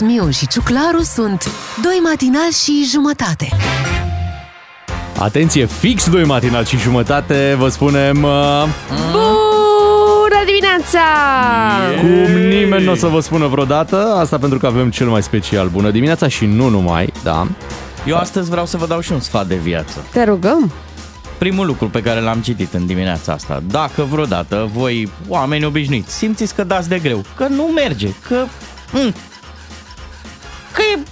Miu și Ciuclaru sunt Doi matinal și jumătate. Atenție, fix 2 matinal și jumătate, vă spunem... Uh, Bună dimineața! cum nimeni nu o să vă spună vreodată, asta pentru că avem cel mai special Bună dimineața și nu numai, da. Eu astăzi vreau să vă dau și un sfat de viață. Te rugăm. Primul lucru pe care l-am citit în dimineața asta, dacă vreodată voi, oameni obișnuiți, simțiți că dați de greu, că nu merge, că... Mm, că e...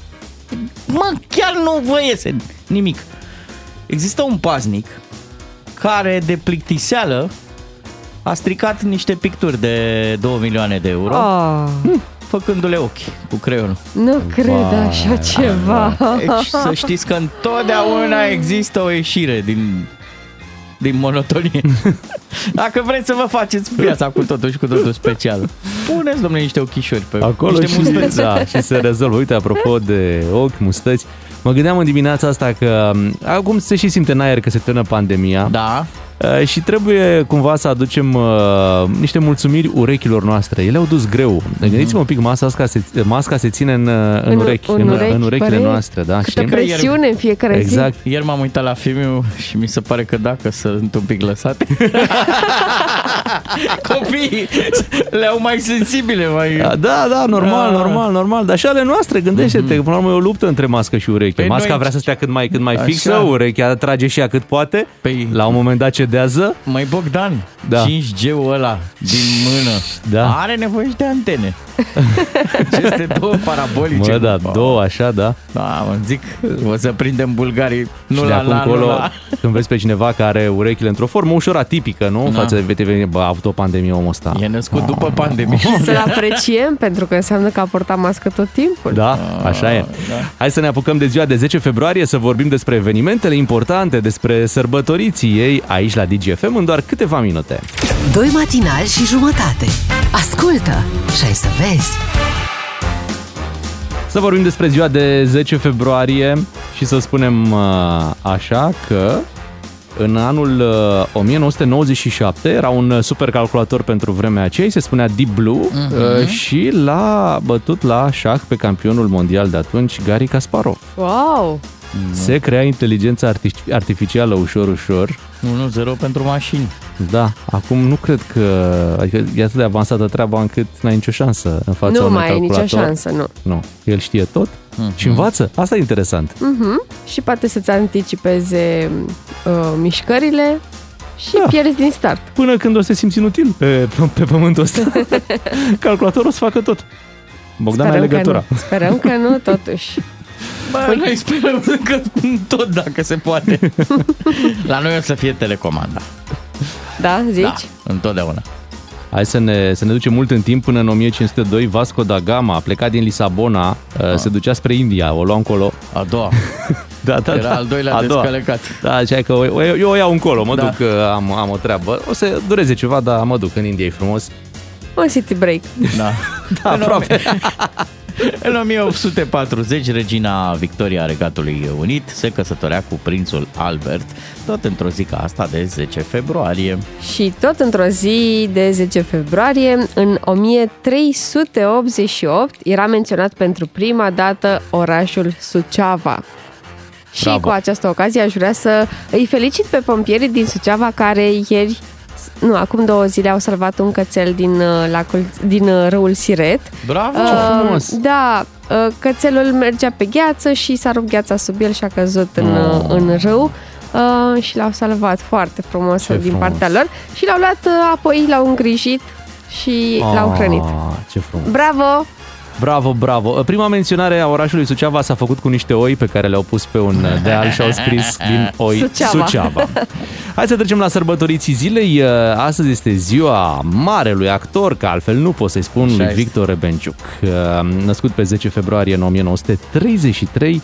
Mă, chiar nu vă iese nimic. Există un paznic care de plictiseală a stricat niște picturi de 2 milioane de euro, Oh, făcându-le ochi cu creionul. nu cred așa ceva. Deci să știți că întotdeauna există o ieșire din, din monotonie. Dacă vreți să vă faceți viața cu totul și cu totul special, puneți, domnule, niște ochișori pe Acolo niște și, mustăți. da, și se rezolvă. Uite, apropo de ochi, mustăți, mă gândeam în dimineața asta că m, acum se și simte în aer că se termină pandemia Da, uh, și trebuie cumva să aducem uh, niște mulțumiri urechilor noastre. Ele au dus greu. Gândiți-vă un pic, masa, asta se, masca se ține în, uh, în, În- urechi, în în, urechi, în urechile pare- noastre, da, Câtă știi? presiune în fiecare Exact. ieri m-am uitat la filmul și mi se pare că dacă sunt un pic lăsate, copiii le-au mai sensibile, mai... Da, da, normal, Ah. normal, normal. Dar și ale noastre, gândește-te, că până la urmă e o luptă între mască și ureche. Păi Masca noi- vrea să stea cât mai, cât mai Așa. fixă, urechea trage și ea cât poate. Păi- La un moment dat cedează. Mai Bogdan, Da. 5G-ul ăla din mână Da. are nevoie și de antene. Aceste două parabolice. Mă, da, Bă, două așa, da. Da, mă zic, o să prindem bulgarii, nu și de la acum la, încolo, nu la... când vezi pe cineva care are urechile într-o formă ușor atipică, nu? Da. Față de VTV, bă, a avut o pandemie omul ăsta. E născut după pandemie. Să-l apreciem pentru că înseamnă că a purtat mască tot timpul. Da, așa e. da. Hai să ne apucăm de ziua de 10 februarie să vorbim despre evenimentele importante, despre sărbătoriții ei aici la DGFM în doar câteva minute. Doi matinal și jumătate. Ascultă și ai să vezi. Să vorbim despre ziua de 10 februarie și să spunem uh, așa că în anul uh, 1997 era un uh, supercalculator pentru vremea aceea, se spunea Deep Blue uh, și l-a bătut la șah pe campionul mondial de atunci, Gary Kasparov. Wow! Se crea inteligența arti- artificială ușor, ușor. 1-0 pentru mașini. Da, acum nu cred că adică e atât de avansată treaba încât n-ai nicio șansă în fața nu unui mai e nicio calculator. șansă, nu. Nu, el știe tot și învață. Asta e interesant. Mhm. Și poate să-ți anticipeze uh, mișcările și Da. pierzi din start. Până când o să te simți inutil pe, pe pământul ăsta. Calculatorul o să facă tot. Bogdan ai legătura. Că nu. Sperăm că nu, totuși. Bă, noi sperăm că tot dacă se poate. La noi o să fie telecomanda. Da, zici? Da, întotdeauna. Hai să ne, să ne ducem mult în timp până în 1502 Vasco da Gama a plecat din Lisabona, ah. se ducea spre India, o lua încolo. A doua. Da, da, Era da. al doilea A doua. descălecat. Da, zicea că o- o- eu o iau încolo, mă Da. duc, că am, am o treabă. O să dureze ceva, dar mă duc, în India e frumos. Un city break. Da. Da, În aproape. În 1840, regina Victoria Regatului Unit se căsătorea cu prințul Albert, tot într-o zi ca asta de 10 februarie. Și tot într-o zi de 10 februarie, în 1388, era menționat pentru prima dată orașul Suceava. Și Bravo. cu această ocazie aș vrea să îi felicit pe pompierii din Suceava care ieri, nu, acum două zile au salvat un cățel din, uh, lacul, din uh, râul Siret. Bravo! Uh, frumos! Da, uh, cățelul mergea pe gheață și s-a rupt gheața sub el și a căzut în, Oh. uh, în râu. Uh, și l-au salvat foarte frumos Ce din frumos. partea lor și l-au luat uh, apoi, l-au îngrijit și l-au hrănit. Ah, Ce frumos. Bravo! Bravo, bravo. Prima menționare a orașului Suceava s-a făcut cu niște oi pe care le-au pus pe un deal și au scris din oi Suceava. Suceava. Hai să trecem la sărbătoriții zilei. Astăzi este ziua marelui actor, că altfel nu pot să-i spun, Așa lui este. Victor Rebenciuc. Născut pe 10 februarie în 1933,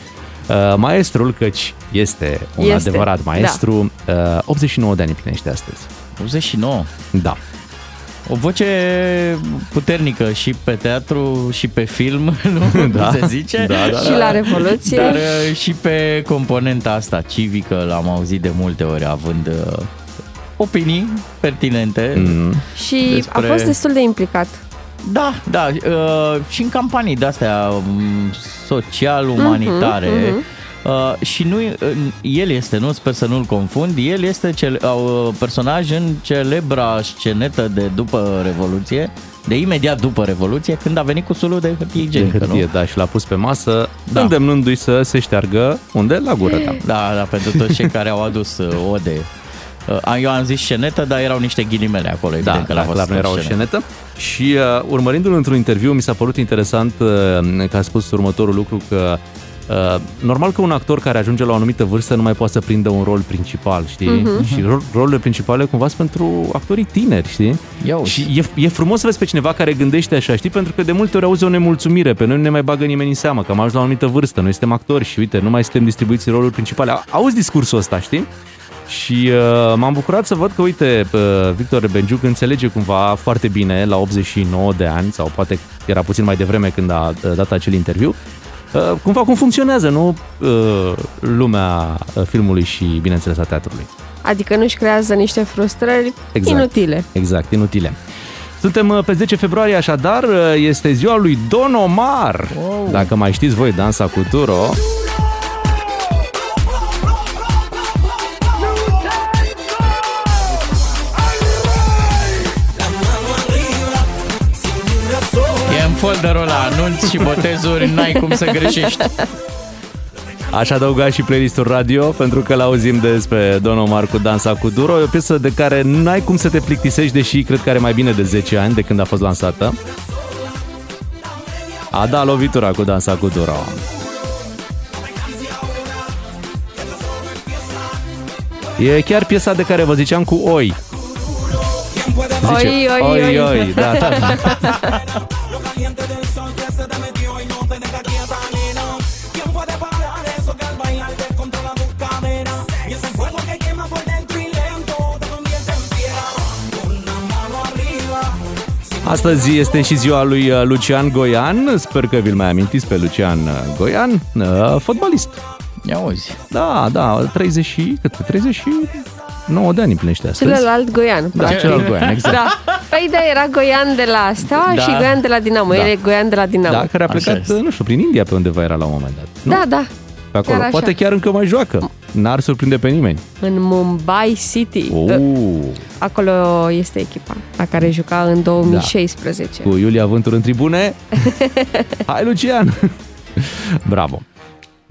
maestrul, căci este un Este, adevărat da. maestru, 89 de ani împlinește astăzi. 89. Da. O voce puternică și pe teatru și pe film, nu Da. se zice? Da, da, și la Revoluție. Dar uh, și pe componenta asta civică l-am auzit de multe ori având uh, opinii pertinente. Mm. și despre- a fost destul de implicat Da, da, uh, și în campanii de-astea um, social-umanitare. Uh-huh, uh-huh. Uh, și nu, uh, el este, nu sper să nu-l confund, el este cel, uh, personaj în celebra scenetă de după Revoluție, de imediat după Revoluție, când a venit cu sulul de hârtie igienică, de hârtie, nu? da, și l-a pus pe masă, da. îndemnându-i să se șteargă unde? La gură, da. Da, da, pentru toți cei care au adus uh, ode. Uh, eu am zis scenetă, dar erau niște ghilimele acolo, evident Da, că da, l-a fost clar nu era o scenetă. scenetă. Și uh, urmărindu-l într-un interviu, mi s-a părut interesant uh, că a spus următorul lucru, că uh, normal că un actor care ajunge la o anumită vârstă nu mai poate să prindă un rol principal, știi? Mhm. Și ro- rolurile principale cumva sunt pentru actorii tineri, știi? Ia uzi. Și e, e frumos să vezi pe cineva care gândește așa, știi? Pentru că de multe ori auzi o nemulțumire, pe noi nu ne mai bagă nimeni în seamă, că am ajuns la o anumită vârstă, noi suntem actori și uite, nu mai suntem distribuiți în roluri principale. A- Auzi discursul ăsta, știi? Și uh, m-am bucurat să văd că, uite, uh, Victor Benjuc înțelege cumva foarte bine la 89 de ani, sau poate era puțin mai devreme când a uh, dat acel interviu, uh, cumva cum funcționează, nu? Uh, lumea uh, filmului și, bineînțeles, a teatrului. Adică nu-și creează niște frustrări Exact. inutile. Exact, inutile. Suntem uh, pe 10 februarie, așadar, uh, este ziua lui Don Omar. Wow. Dacă mai știți voi dansa cu Turo. Folderul ăla, anunți și botezuri, n-ai cum să greșești. Aș adăuga și playlistul radio, pentru că l-auzim despre Don Omar cu Dansa cu Duro. E o piesă de care n-ai cum să te plictisești, deși cred că are mai bine de 10 ani de când a fost lansată. A dat lovitura cu Dansa cu Duro. E chiar piesa de care vă ziceam cu Oi. Zice, Oi, oi, oi, oi. oi. Da, da. Astăzi este și ziua lui uh, Lucian Goian. Sper că vi-l mai amintiți pe Lucian uh, Goian, uh, fotbalist. Ia uzi. Da, da, 30 și, cât, 39 de ani împlinește astăzi. Celălalt Goian. Da, practic. celălalt Goian, exact. Da. Păi da, era Goian de la Steaua Da. și Goian de la Dinamo. Da. El e Goian de la Dinamo. Da, care a Așa plecat, este. nu știu, prin India pe undeva era la un moment dat. Nu? da, da. Pe acolo. chiar așa. Poate chiar încă mai joacă. N-ar surprinde pe nimeni. În Mumbai City. Uh, Acolo este echipa la care juca în 2016. cu Iulia Vântur în tribune. Hai, Lucian! Bravo!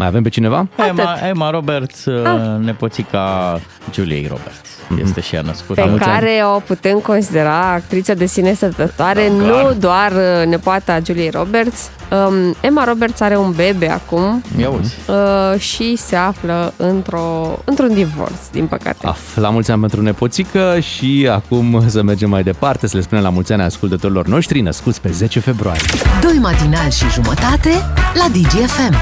Mai avem pe cineva? Emma, Emma Roberts, ah. nepoțica Juliei Roberts. Este și ea născută. pe mulți ani. care o putem considera actriță de sine stătătoare, Da, nu clar. doar uh, nepoata Juliei Roberts. Um, Emma Roberts are un bebe acum Ia uzi. uh, și se află într-o, într-un divorț, din păcate. Af, la mulți ani pentru nepoțică și acum să mergem mai departe, să le spunem la mulți ani ascultătorilor noștri născuți pe 10 februarie. Doi matinali și jumătate la DGFM.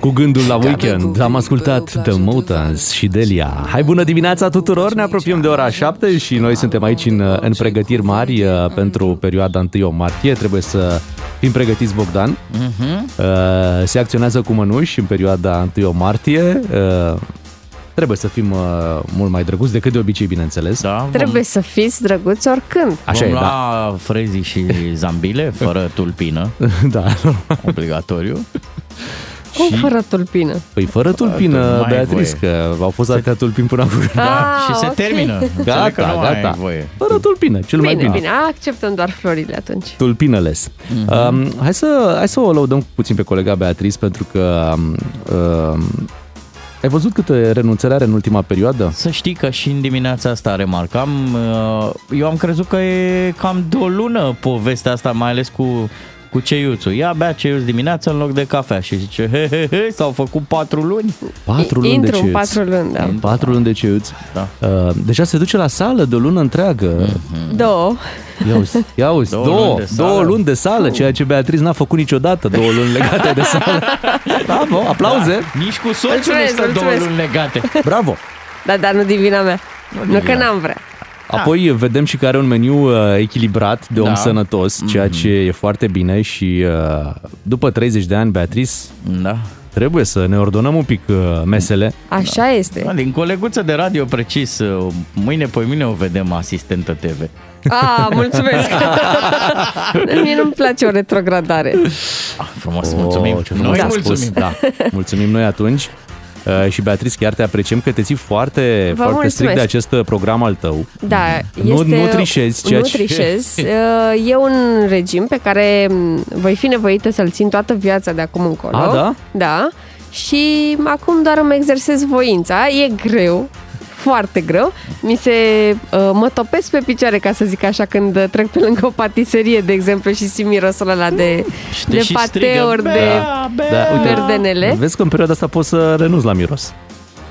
Cu gândul la weekend, am ascultat The Motans și Delia. Hai bună dimineața tuturor, ne apropiem de ora 7 și noi suntem aici în, în pregătiri mari uh, pentru perioada 1 martie. Trebuie să fim pregătiți, Bogdan. Uh, Se acționează cu mănuși în perioada 1 martie. Uh, Trebuie să fim uh, mult mai drăguți decât de obicei, bineînțeles. Da, vom, Trebuie să fiți drăguți oricând. Așa vom e, da. lua frezii și zambile, fără tulpină, da. obligatoriu. Cum Și- fără tulpină? Păi fără tulpină, nu mai ai Beatrice, că au fost atâtea tulpini până acum. Da, Ah, și se ok. termină. Înțeleg Gata, că nu gata. Ai voie. Fără tulpină, cel mai Bine, bine. bine, acceptăm doar florile atunci. Tulpinăles. Mhm. Uh-huh. Um, hai, să, hai să o lăudăm puțin pe colega Beatrice pentru că um, um, ai văzut câte renunțări are în ultima perioadă? Să știi că și în dimineața asta remarcam, uh, eu am crezut că e cam de o lună povestea asta, mai ales cu cu ceiuțul. Ia bea ceiuț dimineața în loc de cafea și zice, he, he, he, s-au făcut patru luni. Patru luni de Intru în ceiuț. patru luni, da. Patru luni de ceiuț. Da. Uh, deja se duce la sală de o lună întreagă. Două. Ia uzi, ia uzi, Două două, luni două, de sală. două luni de sală, ceea ce Beatrice n-a făcut niciodată, două luni legate de sală. Bravo, aplauze, Nici cu soțul nu Mulțumesc, stă două mulțumesc. luni legate. bravo. Da, dar nu din vina mea. Nu, din că vina. n-am vrea. Apoi vedem și că are un meniu uh, echilibrat de om Da. sănătos, ceea ce e foarte bine și uh, după 30 de ani, Beatrice, Da. trebuie să ne ordonăm un pic uh, mesele. Așa este. Da, din coleguță de radio precis, uh, mâine, pe mâine o vedem asistentă TV. A, mulțumesc! Mie nu-mi place o retrogradare. Ah, frumos, mulțumim. Oh, ce frumos Noi a spus. mulțumim. Da. Mulțumim noi atunci. Uh, și Beatrice, chiar te apreciem că te ții foarte, Vă foarte strict de mulțumesc. acest uh, program al tău. Da, Nu- este... nu trișezi, ceea Nu ce- trișez. Uh, E un regim pe care m, voi fi nevoită să-l țin toată viața de acum încolo. A, da? Da. Și acum doar îmi exersez voința. E greu, foarte greu. Mi se... Uh, mă topesc pe picioare, ca să zic așa, când trec pe lângă o patiserie, de exemplu, și simt mirosul ăla de, Și te de și pateuri, strigă, de... "Bea, bea!" Da, uite, Merdenele. Vezi că în perioada asta poți să renunți la miros.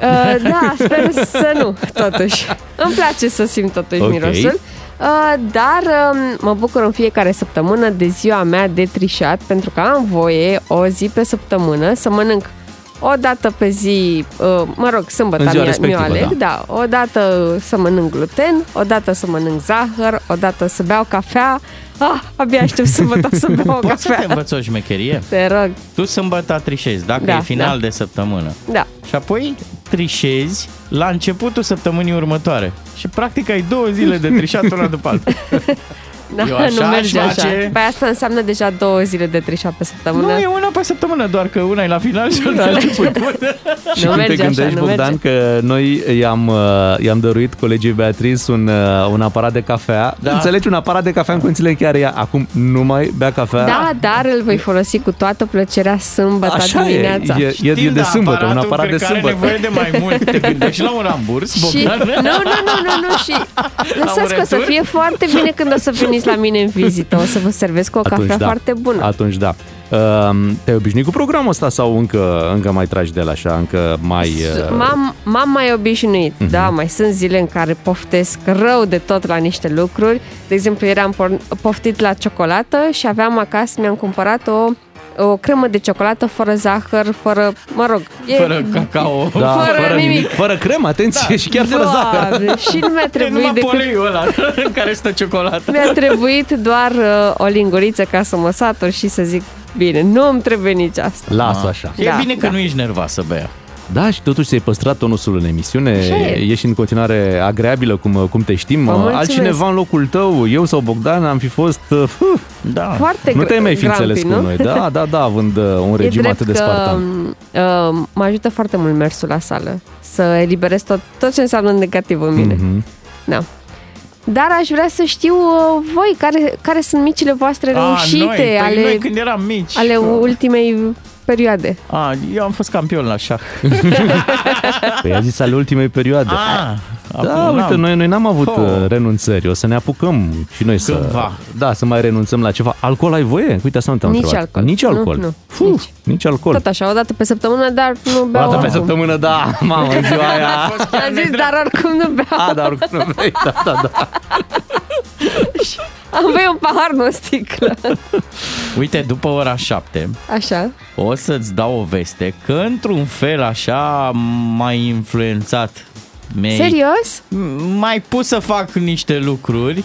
Uh, da, sper să nu, totuși. Îmi place să simt totuși Ok. mirosul. Uh, dar um, mă bucur în fiecare săptămână de ziua mea de trișat pentru că am voie o zi pe săptămână să mănânc o dată pe zi, uh, mă rog, În sâmbătă ziua mi-o respectivă, aleg, da. o dată să mănânc gluten, o dată să mănânc zahăr, o dată să beau cafea. Ah, abia aștept sâmbătă să beau o Poți să te cafea. învăț o șmecherie? Te rog, Tu sâmbătă trișezi, dacă Da, e final da. de săptămână. da. Și apoi trișezi la începutul săptămânii următoare. Și practic ai două zile de trișat una după alta. Da, Eu așa nu aș merge așa. face. Păi asta înseamnă deja două zile de trișat pe săptămână. Nu, e una pe săptămână, doar că una e la final și alta la început. Și Nu când te merge așa, gândești, nu Bogdan, merge. că noi i-am, uh, i-am dăruit colegii Beatrice un, uh, un aparat de cafea. Da. Înțelegi, un aparat de cafea în condițiile în care ea acum nu mai bea cafea. Da, dar îl voi folosi cu toată plăcerea sâmbătă Așa dimineața. e, e, e, e Știind de sâmbătă, un aparatul, aparat de cred că sâmbătă. are nevoie de mai mult. Te gândești la un ramburs, Și, Bogdan? nu, nu, nu, nu, nu, și lăsați că o să retur? fie foarte bine când o să veniți la mine în vizită. O să vă servesc cu o cafea da. foarte bună. Atunci da. Uh, te-ai obișnuit cu programul ăsta sau încă, încă mai tragi de la așa, încă mai... Uh, M-am, m-am mai obișnuit, Mhm. da, mai sunt zile în care poftesc rău de tot la niște lucruri. De exemplu, ieri am por- poftit la ciocolată și aveam acasă, mi-am cumpărat o, o cremă de ciocolată fără zahăr, fără, mă rog, e Fără cacao. da, fără fără, nimic. Fără cremă, atenție, da. și chiar fără zahăr. Doamne, și nu mi-a E trebuit numai decât poleiul ăla în care stă ciocolată. Mi-a trebuit doar uh, o linguriță ca să mă satur și să zic, bine, nu îmi trebuie nici asta. Lasă așa. E Da, bine că da. nu ești nervoasă, Bea. Da, și totuși ți-ai păstrat tonusul în emisiune, Așa e. ești în continuare agreabilă cum, cum te știm. Vă mulțumesc. Altcineva în locul tău, eu sau Bogdan, am fi fost... Uh, uh, Da. Foarte nu gr- te mai fi grampi, înțeles cu nu? noi. Da, da, da, având uh, un E regim drept atât de că spartan. uh, mă ajută foarte mult mersul la sală să eliberez tot, tot ce înseamnă negativ în mine. Mhm. Da. Dar aș vrea să știu uh, voi care, care sunt micile voastre A, reușite noi, păi ale, noi când eram mici. ale ultimei perioade. A, eu am fost campion la șah. Păi a zis ale ultimei perioade. A, Da, acum uite, n-am. noi, noi n-am avut Oh. uh, renunțări. O să ne apucăm și noi să... Cândva. Da, să mai renunțăm la ceva. Alcool ai voie? Uite, asta nu te-am Nici întrebat. alcool. Nici Nu, alcool. nu, Fuh, nici. nici alcool. Tot așa, o dată pe săptămână, dar nu O beau dată pe oricum. săptămână, da, mamă, în ziua aia. Am zis, dar oricum nu beau. A, dar oricum nu vrei, da, da, da. Am băi un pahar, nu o sticlă. Uite, după ora 7 Așa. o să-ți dau o veste că într-un fel așa m-ai influențat. Mi-ai, Serios? M-ai pus să fac niște lucruri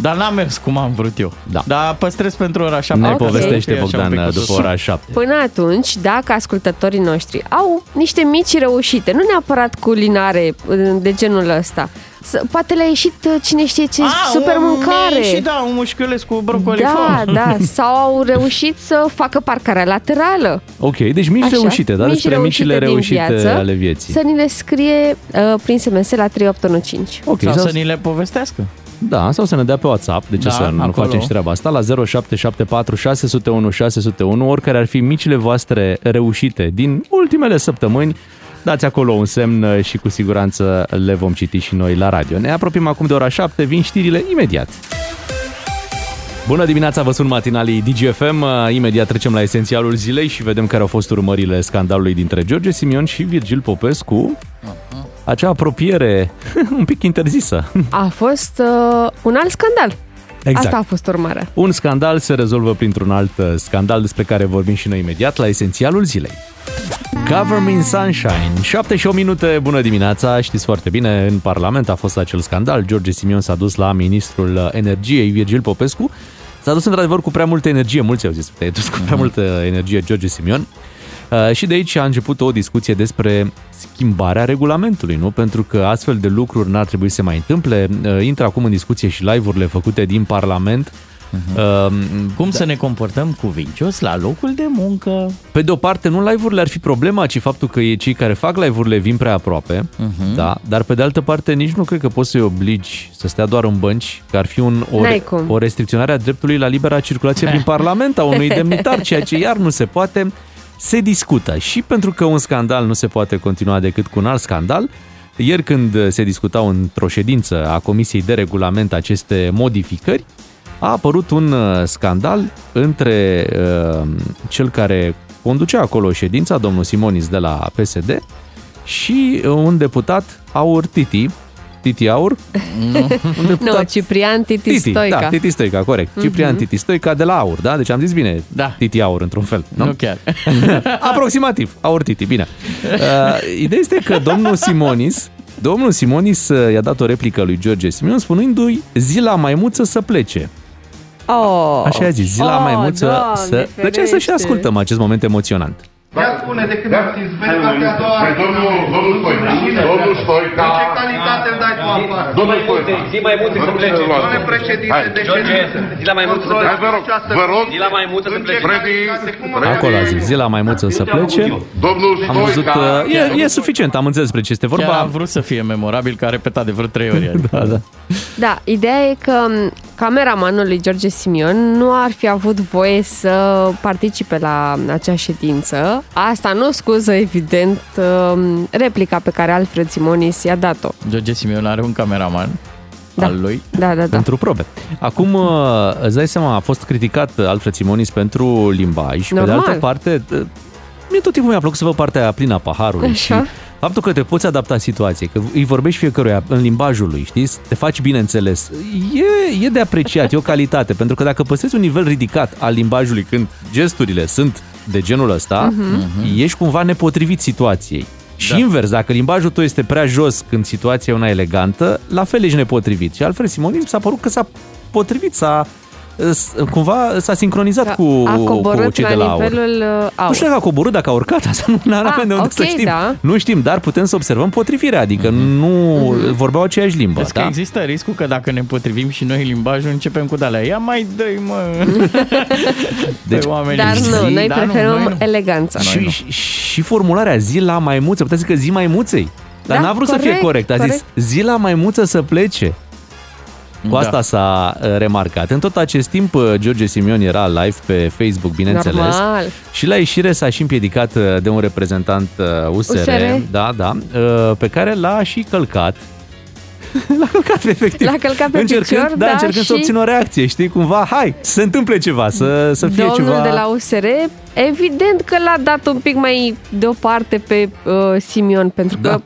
dar n-a mers cum am vrut eu. Da. Dar păstrez pentru ora 7. Ne Ok. povestește E așa un Bogdan pic după cu- ora 7. Până atunci, dacă ascultătorii noștri au niște mici reușite, nu neapărat culinare uh, de genul ăsta, să- poate le-a ieșit uh, cine știe ce Ah, super un- mâncare. Și da, un mușchiuleț cu brocoli da, fom. da, sau au reușit să facă parcarea laterală. Ok, deci mici Așa, reușite, dar mici despre micile din reușite viață, ale vieții. Să ni le scrie uh, prin SMS la 3815. Ok, Sau sau, să ni le povestească. da, sau să ne dea pe WhatsApp, de ce Da, să nu acolo. facem și treaba asta, la 0774 601 601, oricare ar fi micile voastre reușite din ultimele săptămâni, dați acolo un semn uh, și cu siguranță le vom citi și noi la radio. Ne apropiem acum de ora 7, vin știrile imediat. Bună dimineața, vă sunt matinalii DGFM. Uh, Imediat trecem la esențialul zilei și vedem care au fost urmările scandalului dintre George Simion și Virgil Popescu. Acea apropiere un pic interzisă. A fost uh, un alt scandal. Exact. Asta a fost urmarea. Un scandal se rezolvă printr-un alt uh, scandal despre care vorbim și noi imediat la esențialul zilei. Cover Me in Sunshine. 7 și 8 minute, bună dimineața. Știți foarte bine, în Parlament a fost acel scandal. George Simion s-a dus la ministrul uh, energiei, Virgil Popescu. S-a dus într-adevăr cu prea multă energie. Mulți au zis, te-ai dus cu prea multă energie, George Simion. Uh, și de aici a început o discuție despre schimbarea regulamentului, nu? Pentru că astfel de lucruri n-ar trebui să se mai întâmple. Uh, intră acum în discuție și live-urile făcute din Parlament. Uh-huh. Cum da. să ne comportăm cuvincios la locul de muncă? Pe de o parte, nu live-urile ar fi problema, ci faptul că cei care fac live-urile vin prea aproape, uh-huh. da? dar pe de altă parte nici nu cred că poți să-i obligi să stea doar în bănci, că ar fi un, o, N-ai cum. o restricționare a dreptului la libera circulație prin Parlament a unui demnitar, ceea ce iar nu se poate, se discută. Și pentru că un scandal nu se poate continua decât cu un alt scandal, ieri când se discutau într-o ședință a Comisiei de Regulament aceste modificări, a apărut un uh, scandal între uh, cel care conducea acolo ședința, domnul Simonis de la PSD, și un deputat, Aur Titi, Titi Aur? Nu, un deputat... nu Ciprian Titi, Titi Stoica. Da, Titi Stoica, corect. Uh-huh. Ciprian Titi Stoica de la Aur, da? Deci am zis bine, da. Titi Aur într-un fel. Nu, nu chiar. Aproximativ, Aur Titi, bine. Uh, ideea este că domnul Simonis Domnul Simonis uh, i-a dat o replică lui George Simion spunându-i zi la maimuță să plece. Oh, Așa a zis, zi la oh, maimuță Doamne, să... Deci hai să și ascultăm acest moment emoționant. Ia spune de când ați vezi partea a doua. Pe domnul, domnul Stoica. Domnul Stoica. În ce calitate îl dai tu afară? Domnul Stoica. Zi mai multe să plece. Domnule președinte de George, ședință. zi la mai multe să plece. Vă rog, vă rog. Zi la mai multe să plece. Freddy, Acolo a zis, zi la maimuță să plece. Domnul Am văzut, Stoica. uh, e, e suficient, am înțeles despre ce este Chiar vorba. a vrut să fie memorabil, că a repetat de vreo trei ori. Adică. Da, da. Da, ideea e că m, cameramanul George Simion nu ar fi avut voie să participe la acea ședință. Asta nu scuză, evident, um, replica pe care Alfred Simonis i-a dat-o. George Simion are un cameraman Da. al lui. Da, da, da. Pentru probe. Acum, uh, îți dai seama, a fost criticat Alfred Simonis pentru limbaj. Pe de Normal. altă parte, uh, mie tot timpul mi-a plăcut să văd partea plină a paharului. Așa. Și faptul că te poți adapta situației, că îi vorbești fiecăruia în limbajul lui, știi? Te faci bine înțeles. E, e de apreciat, e o calitate, pentru că dacă păstrezi un nivel ridicat al limbajului când gesturile sunt de genul ăsta, uh-huh. ești cumva nepotrivit situației. Și da. invers, dacă limbajul tău este prea jos când situația e una elegantă, la fel ești nepotrivit. Și Alfred Simonis s-a părut că s-a potrivit, s-a s- cumva s-a sincronizat Că cu, a coborât cu cei la de la aur. nivelul uh, aur. Nu știu dacă a coborât, dacă a urcat, asta nu avem Ah, de unde ok, să știm. da. Nu știm, dar putem să observăm potrivirea, adică nu vorbeau aceeași limbă. Vezi că Da? există riscul că dacă ne potrivim și noi limbajul, începem cu de-alea. Ia mai dă mă! Deci- Pe oamenii Dar zi, nu, noi da, nu, preferăm noi nu. eleganța. Noi Și, nu. și, și formularea zi la maimuță, putea zică zi maimuței. Dar Da, n-a vrut să fie corect, corect, a zis corect. zi la maimuță să plece. Cu Da. asta s-a uh, remarcat. În tot acest timp, uh, George Simion era live pe Facebook, bineînțeles. Normal. Și la ieșire s-a și împiedicat uh, de un reprezentant uh, USR, USR. Da, da, uh, pe care l-a și călcat. l-a călcat, efectiv. L-a călcat pe încercând, picior, da, da, încercând să și- obțină o reacție, știi, cumva, hai, să se întâmple ceva, să, să fie Domnul ceva... de la USR, evident că l-a dat un pic mai deoparte pe uh, Simion, pentru că Da.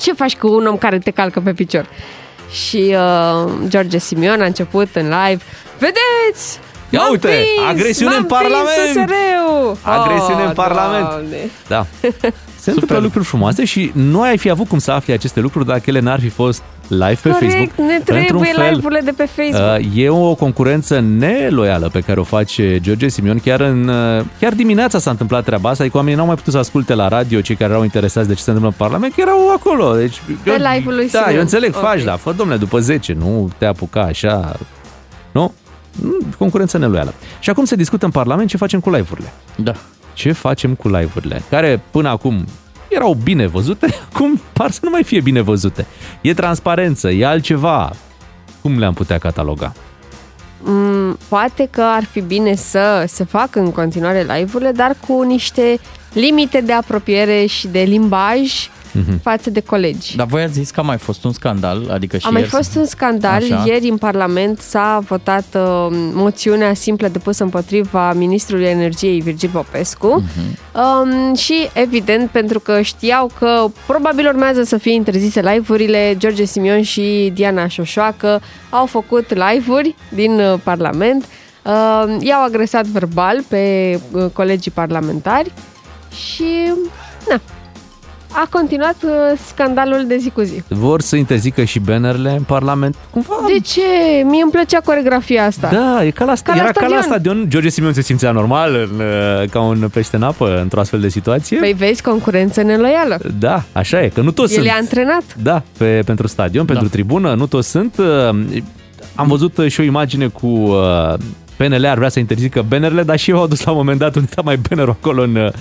ce faci cu un om care te calcă pe picior? Și uh, George Simion a început în live, vedeți! Ia M-am uite, prins, agresiune m-am în Parlament! prins USR-ul! Agresiune Oh, în Parlament! Doamne. Da. Se întâmplă lucruri frumoase și nu ai fi avut cum să afli aceste lucruri dacă ele n-ar fi fost live pe Corect, Facebook. ne Într-un trebuie fel, live-urile de pe Facebook. Uh, E o concurență neloială pe care o face George Simion. Chiar, în, uh, chiar dimineața s-a întâmplat treaba asta, adică oamenii n-au mai putut să asculte la radio cei care erau interesați de ce se întâmplă în Parlament, că erau acolo. Deci, Pe live-ul lui Da, Simion. eu înțeleg, Ok. faci, da, fă domnule, după 10, nu te apuca așa, nu? Mm, Concurență neloială. Și acum se discută în Parlament ce facem cu live-urile. Da. Ce facem cu live-urile, care până acum erau bine văzute, acum par să nu mai fie bine văzute. E transparență, e altceva. Cum le-am putea cataloga? Mm, poate că ar fi bine să se facă în continuare live-urile, dar cu niște limite de apropiere și de limbaj Mhm. față de colegi. Dar voi ați zis că a mai fost un scandal, adică și A mai ieri- fost un scandal. Așa. Ieri în Parlament s-a votat uh, moțiunea simplă depusă împotriva ministrului energiei Virgil Popescu Mhm. um, și evident pentru că știau că probabil urmează să fie interzise live-urile, George Simion și Diana Șoșoacă au făcut live-uri din uh, Parlament, uh, i-au agresat verbal pe uh, colegii parlamentari și na, a continuat uh, scandalul de zi cu zi. Vor să interzică și bannerele în Parlament. Cumva... De ce? Mie îmi plăcea coregrafia asta. Da, e ca la, Ca la era ca la stadion. stadion. George Simion se simțea normal, în, uh, ca un pește în apă, într-o astfel de situație. Păi vezi, concurență neloială. Da, așa e, că nu toți El sunt. e antrenat. Da, pe, pentru stadion, pentru tribună, nu toți sunt. Uh, Am văzut uh, și o imagine cu uh, PNL ar vrea să interzică bannerele, dar și eu au dus la un moment dat unde mai bannerul acolo în, uh,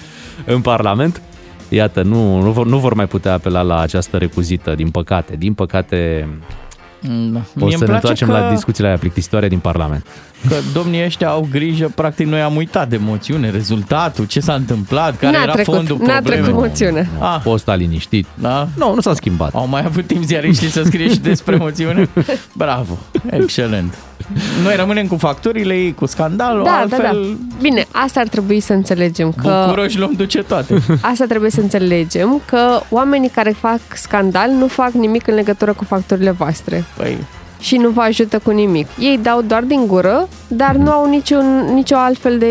în Parlament. Iată, nu, nu, vor, nu vor mai putea apela la această recuzită, din păcate. Din păcate, Da. o Mie să îmi ne place întoarcem că, la discuțiile aia plictisitoare din Parlament. Că domnii ăștia au grijă, practic noi am uitat de moțiune, rezultatul, ce s-a întâmplat, care N-a era trecut, fondul n-a problemei. trecut moțiunea. Ah, Poți sta liniștit. da? Nu, nu s-a schimbat. Au mai avut timp ziariștii să scrie și despre moțiune? Bravo, excelent. Noi rămânem cu facturile ei, cu scandalul, Da, altfel da, da. Bine, asta ar trebui să înțelegem că bucuroși luăm duce toate. asta trebuie să înțelegem că oamenii care fac scandal nu fac nimic în legătură cu facturile voastre Păi, și nu vă ajută cu nimic. Ei dau doar din gură, dar nu au niciun, nicio altfel de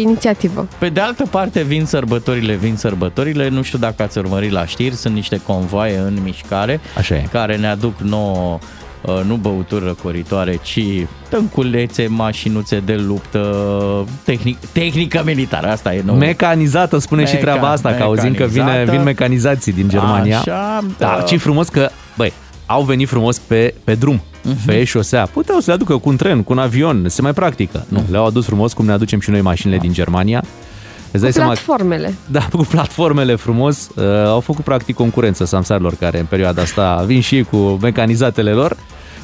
inițiativă. Pe de altă parte, vin sărbătorile, vin sărbătorile. Nu știu dacă ați urmărit la știri, sunt niște convoaie în mișcare Așa e. care ne aduc nouă uh, nu băuturi răcoritoare, ci tânculețe, mașinuțe de luptă, tehnic, tehnică militară, asta e nou. Mecanizată, spune și Meca- treaba asta, că auzim că vine, mecanizată. vin mecanizații din Germania. Așa, Da, da. ce frumos că, băi, au venit frumos pe, pe drum, Mhm. pe șosea. Puteau să le aducă cu un tren, cu un avion, se mai practică. Nu, le-au adus frumos cum ne aducem și noi mașinile din Germania. Îți dai Cu seama, platformele. da, cu platformele frumos, uh, au făcut practic concurență samsarilor care în perioada asta vin și ei cu mecanizatele lor.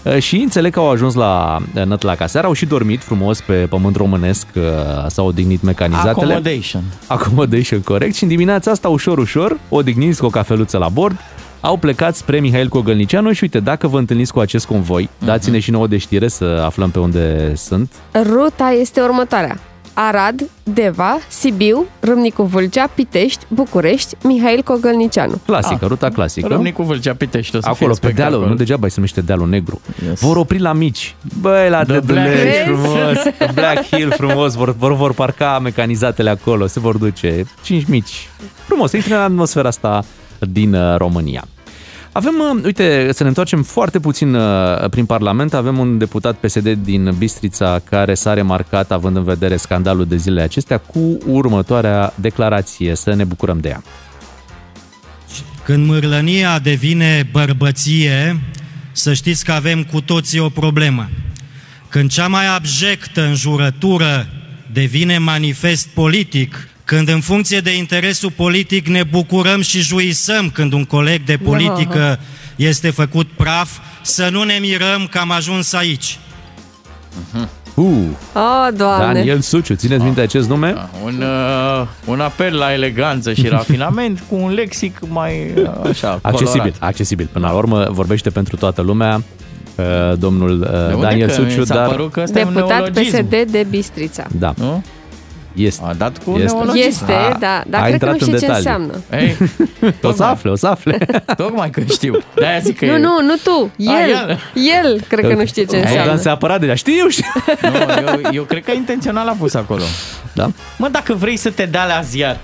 Uh, Și înțeleg că au ajuns la uh, Nătlaca seara, au și dormit frumos pe pământ românesc, uh, s-au odihnit mecanizatele. Accommodation. Accommodation, corect. Și în dimineața asta, ușor, ușor, odighniți cu o cafeluță la bord, au plecat spre Mihail Cogălnicianu și uite, dacă vă întâlniți cu acest convoi, dați-ne și nouă de știre să aflăm pe unde sunt. Ruta este următoarea. Arad, Deva, Sibiu, Râmnicu Vâlcea, Pitești, București, Mihail Cogălnicianu. Clasică, ruta clasică. Râmnicu Vâlcea Pitești, o să Acolo, fie pe dealul, spectacol. nu degeaba se numește dealul negru. Yes. Vor opri la mici. Băi, la The Dădulești, Black Hills. frumos. Black Hill, frumos. Vor, vor, vor parca mecanizatele acolo, se vor duce. Cinci mici. Frumos, să intre în atmosfera asta din uh, România. Avem, uh, uite, să ne întoarcem foarte puțin uh, prin Parlament. Avem un deputat PSD din Bistrița care s-a remarcat, având în vedere scandalul de zilele acestea, cu următoarea declarație. Să ne bucurăm de ea. Când mârlănia devine bărbăție, să știți că avem cu toții o problemă. Când cea mai abjectă înjurătură devine manifest politic, când în funcție de interesul politic ne bucurăm și juisăm când un coleg de politică este făcut praf, să nu ne mirăm că am ajuns aici. Uh, Oh, doamne! Daniel Suciu, țineți minte acest nume? Da, Un, uh, un apel la eleganță și rafinament cu un lexic mai uh, așa, Accesibil, colorat. accesibil. Până la urmă vorbește pentru toată lumea uh, domnul uh, De unde Daniel că Suciu, mi s-a dar părut că ăsta e un Deputat neologism, PSD de Bistrița. da, Nu? Este. A dat cu Este. neologism. Este, A- da, a dar cred că nu intrat în știi ce detalii. înseamnă. Ei, O să tocmai, afle, o să afle. tocmai că știu. De-aia zic că Nu, e... nu, nu tu, A, el. el. El, cred că nu știe ce Bogdan înseamnă. se apăra deja. Știu, știu. Nu, eu, eu cred că intențional a pus acolo. Da, Mă, dacă vrei să te dea la ziar,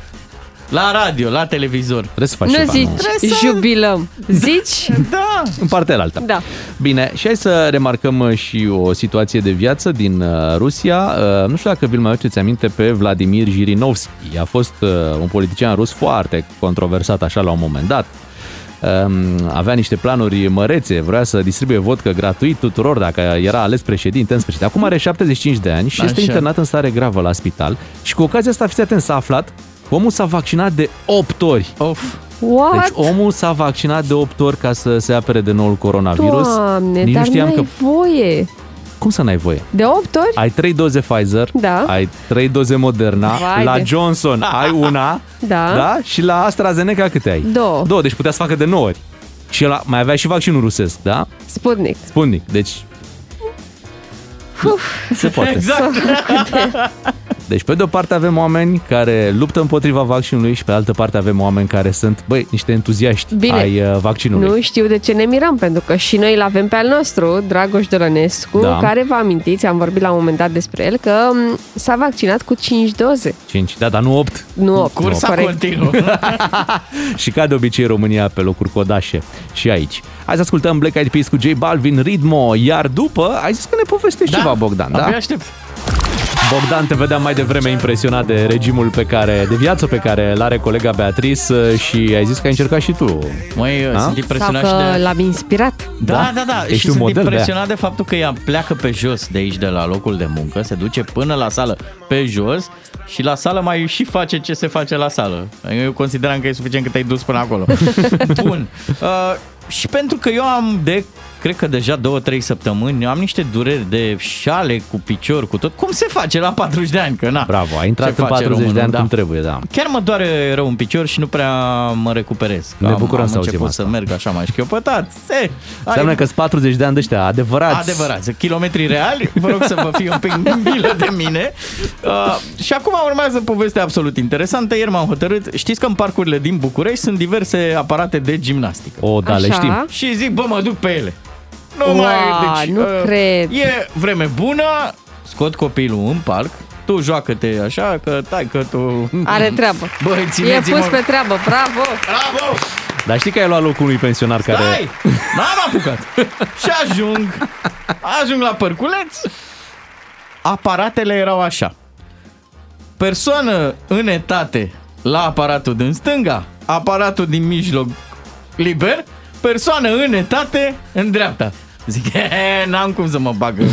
la radio, la televizor, trebuie să faci Nu ceva. zici, Trebuie să- jubilăm. Zici? da, În partea altă. Da. Bine, și hai să remarcăm uh, și o situație de viață din uh, Rusia. Uh, Nu știu dacă vi-l mai aduceți aminte pe Vladimir Jirinovski. A fost uh, un politician rus foarte controversat așa la un moment dat. Um, avea niște planuri mărețe, vrea să distribuie vodcă gratuit tuturor dacă era ales președinte în sfârșit. Acum are 75 de ani și este Așa. internat în stare gravă la spital și cu ocazia asta, fiți atent, s-a aflat că omul s-a vaccinat de 8 ori. of, What? Deci omul s-a vaccinat de 8 ori ca să se apere de noul coronavirus. Doamne, Nici dar nu știam n-ai că... voie. Cum să n-ai voie? De 8 ori? Ai 3 doze Pfizer, Da. ai 3 doze Moderna, Vai la de- Johnson ai una, Da. da? Și la AstraZeneca câte ai? Două. Două, deci putea să facă de 9 ori. Și el mai avea și vaccinul rusesc, da? Sputnik. Sputnik, deci... Se poate. exact. Deci pe de o parte avem oameni care luptă împotriva vaccinului și pe altă parte avem oameni care sunt, băi, niște entuziaști Bine. ai uh, vaccinului. Nu știu de ce ne mirăm, pentru că și noi îl avem pe al nostru, Dragoș Dărănescu, Da. care vă amintiți, am vorbit la un moment dat despre el, că m, s-a vaccinat cu 5 doze, 5, da, dar nu 8. nu 8. Cursa corect. continuă. și ca de obicei România pe locuri codașe și aici. Hai să ascultăm Black Eyed Peas cu J Balvin, Ritmo, iar după ai zis că ne povestești ceva, Bogdan, da? Abia aștept. Bogdan, te vedeam mai devreme impresionat de regimul pe care, de viață pe care îl are colega Beatrice și ai zis că ai încercat și tu. Măi, A? sunt Sau impresionat că și de... l-am inspirat. Da, da, da. Ești și un sunt model, impresionat de faptul că ea pleacă pe jos de aici, de la locul de muncă, se duce până la sală pe jos și la sală mai și face ce se face la sală. Eu consideram că e suficient că te-ai dus până acolo. Bun. Uh, și pentru că eu am de, cred că deja două, trei săptămâni, am niște dureri de șale cu picior, cu tot. Cum se face la 40 de ani? Că na. Bravo, ai intrat Ce în face 40 de românul, ani da. cum trebuie, da. Chiar mă doare rău un picior și nu prea mă recuperez. Ne Am- bucurăm am să auzim început asta. să merg așa mai șchiopătat. Se, Înseamnă că sunt 40 de ani de ăștia adevărați. Adevărat, kilometri reali, vă rog să vă fie un pic milă de mine. Uh, și acum urmează povestea absolut interesantă. Ieri m-am hotărât, știți că în parcurile din București sunt diverse aparate de gimnastică. O, da, le Așa. știm. Și zic, bă, mă duc pe ele. Nu Wow, mai, deci, nu cred. E vreme bună, scot copilul în parc, tu joacă-te așa, că tai că tu... Are treabă. Băi, E țineți-mă... pus pe treabă, bravo! Bravo! Dar știi că ai luat locul unui pensionar care... Stai! N-am apucat. și ajung, ajung la părculeț. Aparatele erau așa. Persoană în etate la aparatul din stânga, aparatul din mijloc liber, persoană în etate în dreapta. Zic, "E, n-am cum să mă bag în...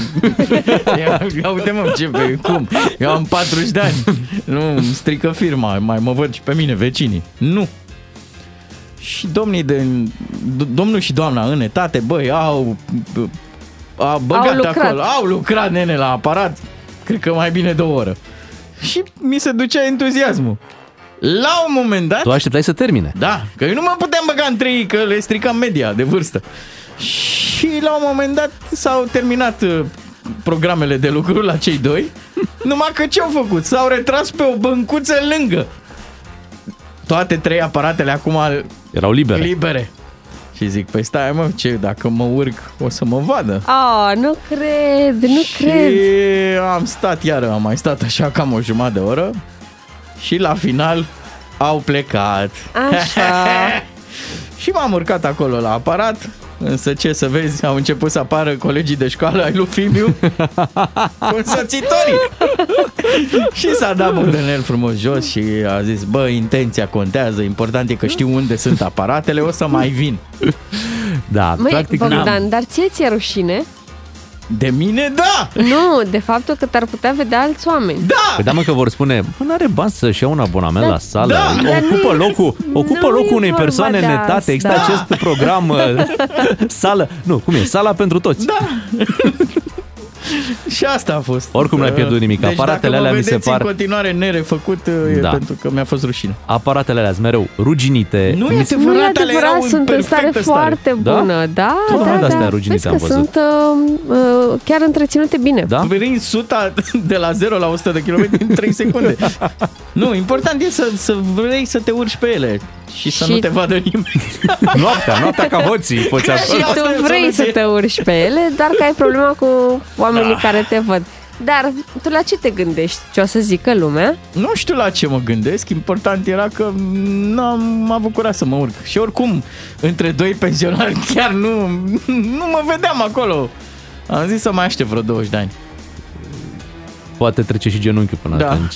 ia, ia uite mă, ce, pe, cum? Eu am 40 de ani. Nu, îmi strică firma, mai mă văd și pe mine, vecinii. Nu, și domnii de, d- domnul și doamna în etate, băi, au, au băgat Au lucrat. acolo, au lucrat nene la aparat, cred că mai bine de o oră. Și mi se ducea entuziasmul. La un moment dat, Tu așteptai să termine. da, că eu nu mă puteam băga între ei, că le stricam media de vârstă. Și la un moment dat s-au terminat uh, programele de lucru la cei doi, numai că ce-au făcut? S-au retras pe o băncuță lângă. Toate trei aparatele acum Erau libere. libere. Și zic, păi stai mă, ce, dacă mă urc, o să mă vadă. Oh, nu cred, nu și cred. am stat iară, am mai stat așa cam o jumătate de oră și la final au plecat. Așa. și m-am urcat acolo la aparat, însă ce să vezi, au început să apară colegii de școală ai lui Fimiu cu însoțitorii. și s-a dat Bogdanel frumos jos și a zis, bă, intenția contează, important e că știu unde sunt aparatele, o să mai vin. Da, Măi, practic... Bogdan, dar ție ți-e rușine? De mine, da! Nu, de faptul că te-ar putea vedea alți oameni. Da! Păi da, mă, că vor spune, bă, n-are bani să-și ia un abonament Da, la sală. da, dar ocupă nu e- locul, ocupă nu locul e unei vorba persoane de în etate. Există asta. acest program, uh, sală, nu, cum e, sala pentru toți. Da! Și asta a fost. Oricum n-ai pierdut nimic. Deci Aparatele dacă mă alea mi se vedeți par- în continuare nerefăcut, e Da. pentru că mi-a fost rușine. Aparatele alea sunt mereu ruginite. Nu Mi e se- Nu e adevărat, alea erau adevărat, în sunt în stare perfectă stare. foarte Da? bună. Da, Tot da, de-astea da. ruginite Vezi am că văzut. sunt uh, uh, chiar întreținute bine. Da? Prin suta de la 0 la 100 de km în 3 secunde. nu, important e să, să vrei să te urci pe ele și să Și- nu te vadă nimeni. Noaptea, noaptea ca hoții. Poți Și acolo. Asta e tu o vrei soluție. să te urci pe ele, dar că ai problema cu oamenii Da. care te văd. Dar tu la ce te gândești? Ce o să zică lumea? Nu știu la ce mă gândesc, important era că n-am avut curaj să mă urc. Și oricum, între doi pensionari chiar nu, nu mă vedeam acolo. Am zis să mai aștept vreo 20 de ani. Poate trece și genunchiul până Da. atunci.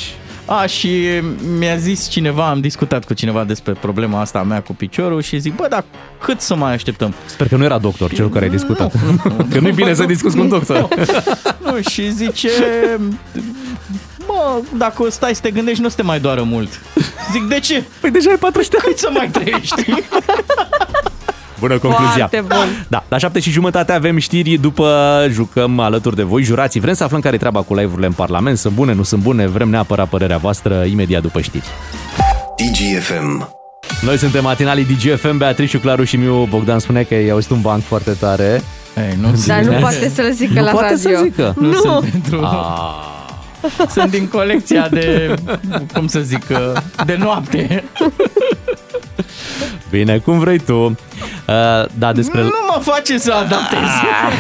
A, și mi-a zis cineva, am discutat cu cineva despre problema asta a mea cu piciorul și zic, bă, dar cât să mai așteptăm? Sper că nu era doctor cel cu care ai discutat. Că nu-i bine să discuți cu un doctor. Nu, și zice, bă, dacă o stai să te gândești, nu o să te mai doară mult. Zic, de ce? Păi deja ai 40 de Cât să mai trăiești? Bună concluzia. Foarte bun. Da, la șapte și jumătate avem știri după jucăm alături de voi, jurații. Vrem să aflăm care e treaba cu live-urile în Parlament, sunt bune, nu sunt bune, vrem neapărat părerea voastră imediat după știri. DGFM. Noi suntem matinalii DGFM, Beatrice, Claru și Miu. Bogdan spune că ai auzit un banc foarte tare. Ei, nu Dar nu Dimineața. poate să-l zică Nu la poate radio. să zică. Nu Nu. sunt pentru... Ah, Sunt din colecția de, cum să zic, de noapte. Bine, cum vrei tu. Uh, da, despre... Nu mă face să adaptez.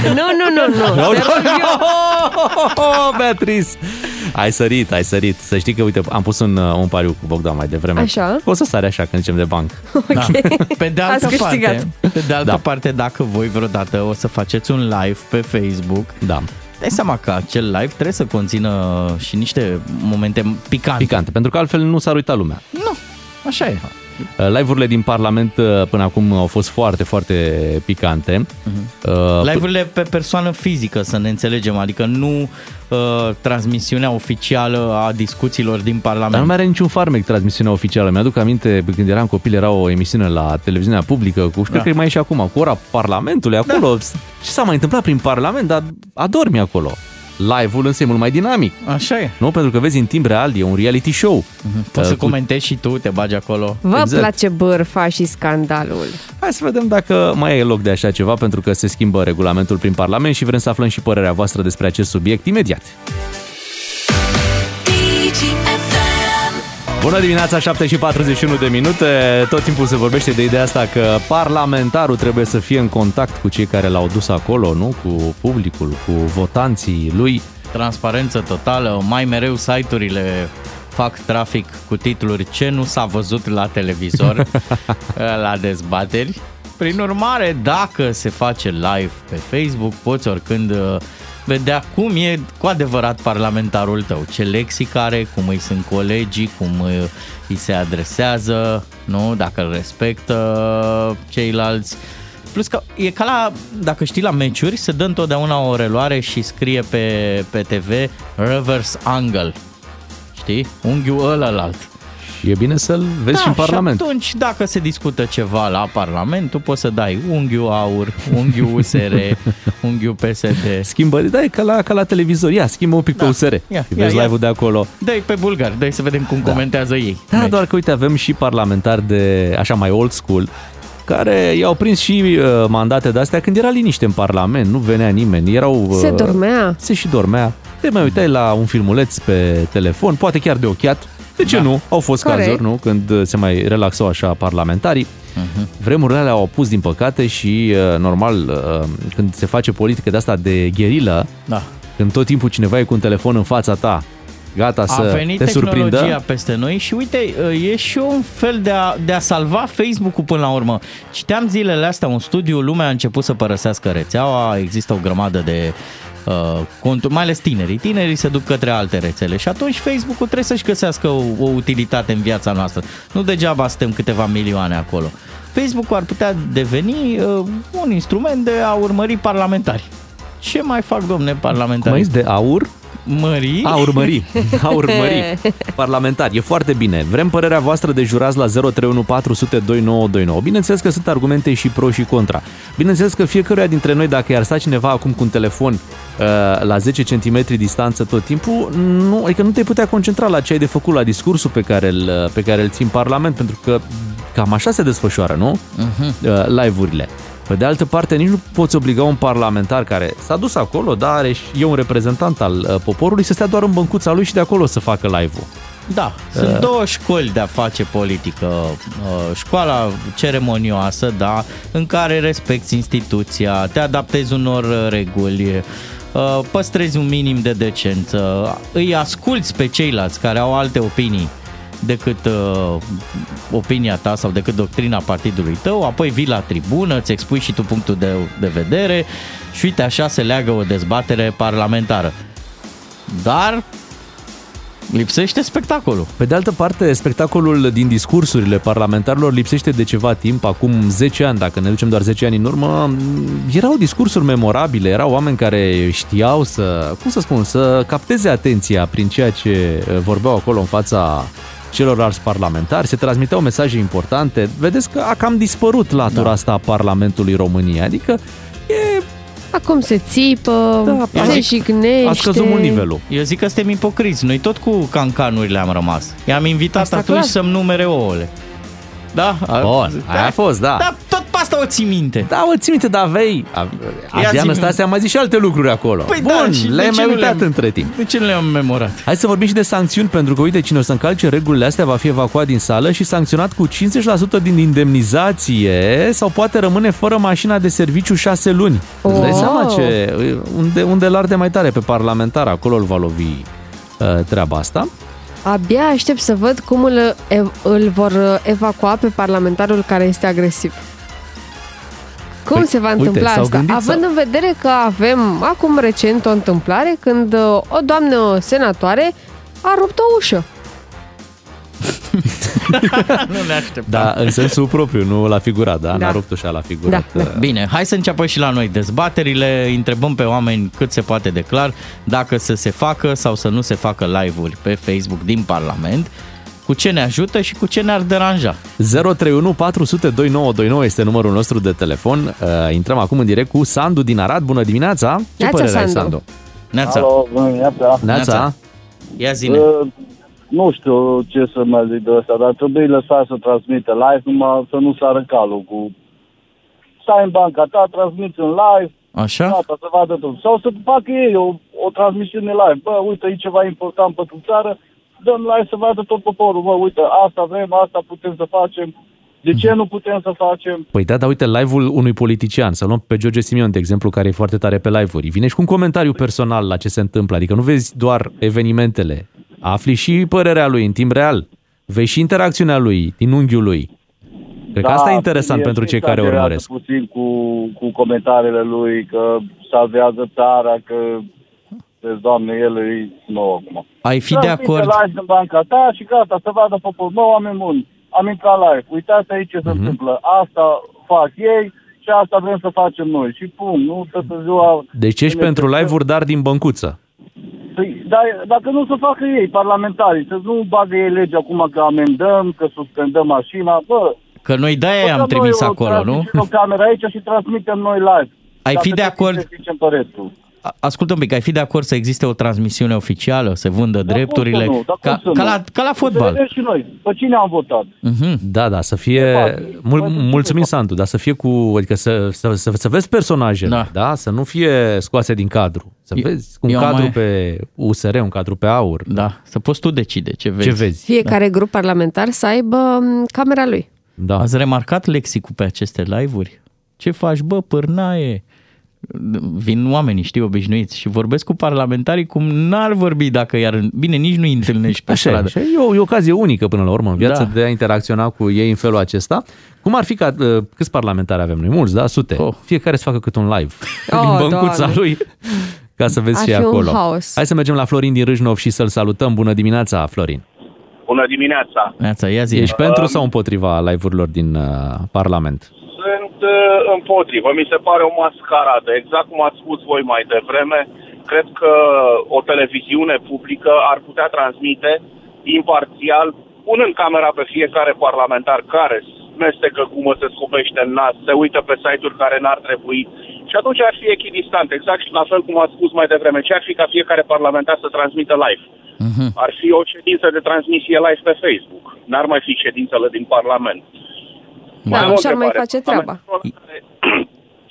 Nu, nu, nu, nu. No, no, no, Beatrice! Ai sărit, ai sărit. Să știi că, uite, am pus un, uh, un pariu cu Bogdan mai devreme. Așa? O să sare așa când zicem de banc. Da. Pe de altă Ați câștigat. parte, pe de altă Da. parte, dacă voi vreodată o să faceți un live pe Facebook, Da. Dai seama că acel live trebuie să conțină și niște momente picante. Picante, pentru că altfel nu s-ar uita lumea. Nu, așa e. Uh, Live-urile din Parlament uh, până acum au fost foarte, foarte picante. Uh, Live-urile pe persoană fizică, să ne înțelegem, adică nu uh, transmisiunea oficială a discuțiilor din Parlament. Dar nu mai are niciun farmec transmisiunea oficială. Mi-aduc aminte, când eram copil, era o emisiune la televiziunea publică, cu, și cred Da. că mai e și acum, cu ora Parlamentului, acolo. Ce s-a mai întâmplat prin Parlament? Dar adormi acolo. Live-ul însă e mult mai dinamic. Așa e. Nu? Pentru că vezi în timp real, e un reality show. Poți să Uh, cu- comentezi și tu, te bagi acolo. Vă Exact. place bârfa și scandalul. Hai să vedem dacă mai e loc de așa ceva, pentru că se schimbă regulamentul prin Parlament și vrem să aflăm și părerea voastră despre acest subiect imediat. Bună dimineața, 7 și 41 de minute. Tot timpul se vorbește de ideea asta că parlamentarul trebuie să fie în contact cu cei care l-au dus acolo, nu? Cu publicul, cu votanții lui. Transparență totală, mai mereu site-urile fac trafic cu titluri ce nu s-a văzut la televizor la dezbateri. Prin urmare, dacă se face live pe Facebook, poți oricând uh, vedea cum e cu adevărat parlamentarul tău, ce lexic are, cum îi sunt colegii, cum uh, îi se adresează, nu? dacă îl respectă ceilalți. Plus că e ca la, dacă știi la meciuri, se dă întotdeauna o reluare și scrie pe, pe TV reverse angle. Știi? Unghiul ălălalt. Și e bine să-l vezi și în Parlament. Și atunci, dacă se discută ceva la Parlament, tu poți să dai unghiul aur, unghiul USR, unghiul PSD. Schimbă, da, e ca la, ca la televizor. Ia, schimbă un pic Da. pe USR. Ia, Ia, ia, vezi ia. live-ul de acolo. Dă-i pe bulgar, dă să vedem cum da. comentează ei. Da, Meci. doar că uite, avem și parlamentari de așa mai old school care i-au prins și uh, mandate de-astea când era liniște în Parlament, nu venea nimeni, erau... Uh, Se dormea. Se și dormea. Te mai uitai la un filmuleț pe telefon, poate chiar de ochiat. De ce Da. nu? Au fost Corect. cazuri, nu? Când uh, se mai relaxau așa parlamentarii. Mhm. Vremurile alea au apus, din păcate, și uh, normal, uh, când se face politică de asta de gherilă, Da. când tot timpul cineva e cu un telefon în fața ta, gata A să venit te tehnologia surprindă. peste noi și uite, e și un fel de a, de a salva Facebook-ul până la urmă. Citeam zilele astea un studiu, lumea a început să părăsească rețeaua, există o grămadă de uh, conturi, mai ales tinerii. Tinerii se duc către alte rețele și atunci Facebook-ul trebuie să-și găsească o, o utilitate în viața noastră. Nu degeaba suntem câteva milioane acolo. Facebook-ul ar putea deveni uh, un instrument de a urmări parlamentari. Ce mai fac, domne, Cum parlamentari? ai zis, de aur? Mări? A urmări, a urmări. Parlamentar, e foarte bine. Vrem părerea voastră de jurați la 031402929. Bineînțeles că sunt argumente și pro și contra. Bineînțeles că fiecăruia dintre noi, dacă i-ar sta cineva acum cu un telefon uh, la 10 cm distanță tot timpul, nu, adică nu te putea concentra la ce ai de făcut, la discursul pe care îl, pe care îl ții în Parlament, pentru că cam așa se desfășoară, nu? Uh-huh. Live-urile. Pe de altă parte, nici nu poți obliga un parlamentar care s-a dus acolo, dar are și e un reprezentant al uh, poporului, să stea doar în băncuța lui și de acolo să facă live-ul. Da, sunt două școli de a face politică. Uh, Școala ceremonioasă, da, în care respecti instituția, te adaptezi unor uh, reguli, uh, păstrezi un minim de decență, îi asculți pe ceilalți care au alte opinii decât uh, opinia ta sau decât doctrina partidului tău, apoi vii la tribună, îți expui și tu punctul de, de vedere și uite așa se leagă o dezbatere parlamentară. Dar lipsește spectacolul. Pe de altă parte, spectacolul din discursurile parlamentarilor lipsește de ceva timp, acum 10 ani, dacă ne ducem doar 10 ani în urmă, erau discursuri memorabile, erau oameni care știau să, cum să spun, să capteze atenția prin ceea ce uh, vorbeau acolo în fața celorlalți parlamentari, se transmiteau mesaje importante. Vedeți că a cam dispărut latura da. asta a Parlamentului României, adică e, Acum se țipă, Da, se zic, jignește. a scăzut mult nivelul. Eu zic că suntem ipocriți. Noi tot cu cancanurile am rămas. I-am invitat Asta atunci clar. să-mi numere ouăle. Da? A- Bun, aia a fost, da. Da, tot pe asta o ții minte. Da, o ții minte, dar aveai... Adrian zi-mi. Stase a mai zis și alte lucruri acolo. Păi Bun, da, și de le-ai ce mai nu uitat le-am- între timp. De ce nu le-am memorat? Hai să vorbim și de sancțiuni, pentru că, uite, cine o să încalce regulile astea va fi evacuat din sală și sancționat cu 50% din indemnizație sau poate rămâne fără mașina de serviciu 6 luni. Oh. Îți dai Oh. seama ce, unde, unde l arde mai tare pe parlamentar, acolo îl va lovi uh, treaba asta. Abia aștept să văd cum îl, ev- îl vor uh, evacua pe parlamentarul care este agresiv. Cum Păi, se va uite, întâmpla s-au asta? gândit Având să- în vedere că avem acum recent o întâmplare când uh, o doamnă senatoare a rupt o ușă. nu ne așteptam. Da, în sensul propriu, nu la figurat, da? Da. N-a rupt ușa la figurat. Da, da. Bine, hai să înceapă și la noi dezbaterile, întrebăm pe oameni cât se poate de clar dacă să se facă sau să nu se facă live-uri pe Facebook din Parlament, cu ce ne ajută și cu ce ne-ar deranja. 031 400 2929 este numărul nostru de telefon. Uh, intrăm acum în direct cu Sandu din Arad. Bună dimineața! Ce Neața, părere ai, Sandu. Sandu? Neața, Alo, bună dimineața. Neața. ia zine. Uh, nu știu ce să mai zic de asta, dar trebuie lăsat să transmită live, numai să nu sară calul cu... Stai în banca ta, transmiți în live, Așa? gata, să vadă tot. Sau să facă ei o, o transmisiune live. Bă, uite, e ceva important pentru țară, dăm live să vadă tot poporul. Bă, uite, asta vrem, asta putem să facem. De ce nu putem să facem? Păi da, dar uite, live-ul unui politician, să luăm pe George Simion, de exemplu, care e foarte tare pe live-uri. Vine și cu un comentariu personal la ce se întâmplă, adică nu vezi doar evenimentele, afli și părerea lui în timp real, vezi și interacțiunea lui, din unghiul lui. Cred că asta e interesant el pentru și cei care exagerează urmăresc. puțin cu, cu comentariile lui, că salvează țara, că vezi, doamne, el e nou acum. Ai fi de Transmite acord? live în banca ta și gata, să vadă poporul. Mă, oameni buni, am intrat live. Uitați aici ce se Mhm. întâmplă. Asta fac ei și asta vrem să facem noi. Și pum, nu toată ziua... Deci ești ne pentru certăm. live-uri, dar din băncuță. Păi, dar dacă nu să facă ei, parlamentarii, să nu bagă ei legea acum că amendăm, că suspendăm mașina, bă... Că noi de-aia băgăm am trimis noi o acolo, nu? transmisie, o cameră aici și transmitem noi live. Ai Ca fi să de știm acord- ce zicem pe restul. A- Ascultă un pic, ai fi de acord să existe o transmisiune oficială, să vândă Dar drepturile, cum să nu? Dar cum ca, să ca, nu? la, ca la Să fotbal. vedem și noi. Pe cine am votat? Mhm. Da, da, să fie... fapt, Mul, poate fi mulțumim, de Sandu, dar să fie cu... Adică să, să, să, să vezi personajele, da. Da. da? Să nu fie scoase din cadru. Să Eu- vezi un eu am cadru mai- pe USR, un cadru pe AUR. Da, să poți tu decide ce vezi. Ce vezi? Fiecare grup parlamentar să aibă m, camera lui. Da. Ați remarcat lexicul pe aceste live-uri? Ce faci, bă, pârnaie? Vin oamenii, știi, obișnuiți și vorbesc cu parlamentarii cum n-ar vorbi dacă iar... Bine, nici nu-i întâlnești pe Așa e, stradă. așa e, e o, e o ocazie unică până la urmă în viață Da. de a interacționa cu ei în felul acesta. Cum ar fi ca, uh, câți parlamentari avem noi? Mulți, da? Sute. Oh. Fiecare să facă cât un live Oh, din băncuța Doamne. lui ca să vezi Ar și fi un acolo. haos. Hai să mergem la Florin din Râșnov și să-l salutăm. Bună dimineața, Florin. Bună dimineața! Neața, ia zi. Ești pentru sau împotriva live-urilor din uh, Parlament? Sunt uh, împotrivă. Mi se pare o mascaradă. Exact cum ați spus voi mai devreme, cred că o televiziune publică ar putea transmite imparțial, punând camera pe fiecare parlamentar care mestecă cum se scopește în nas, se uită pe site-uri care n-ar trebui și atunci ar fi echidistant, exact și la fel cum ați spus mai devreme. Ce ar fi ca fiecare parlamentar să transmită live? Mhm. Ar fi o ședință de transmisie live pe Facebook. N-ar mai fi ședințele din Parlament. Da, Mai am o așa ar mai întrebare. face treaba.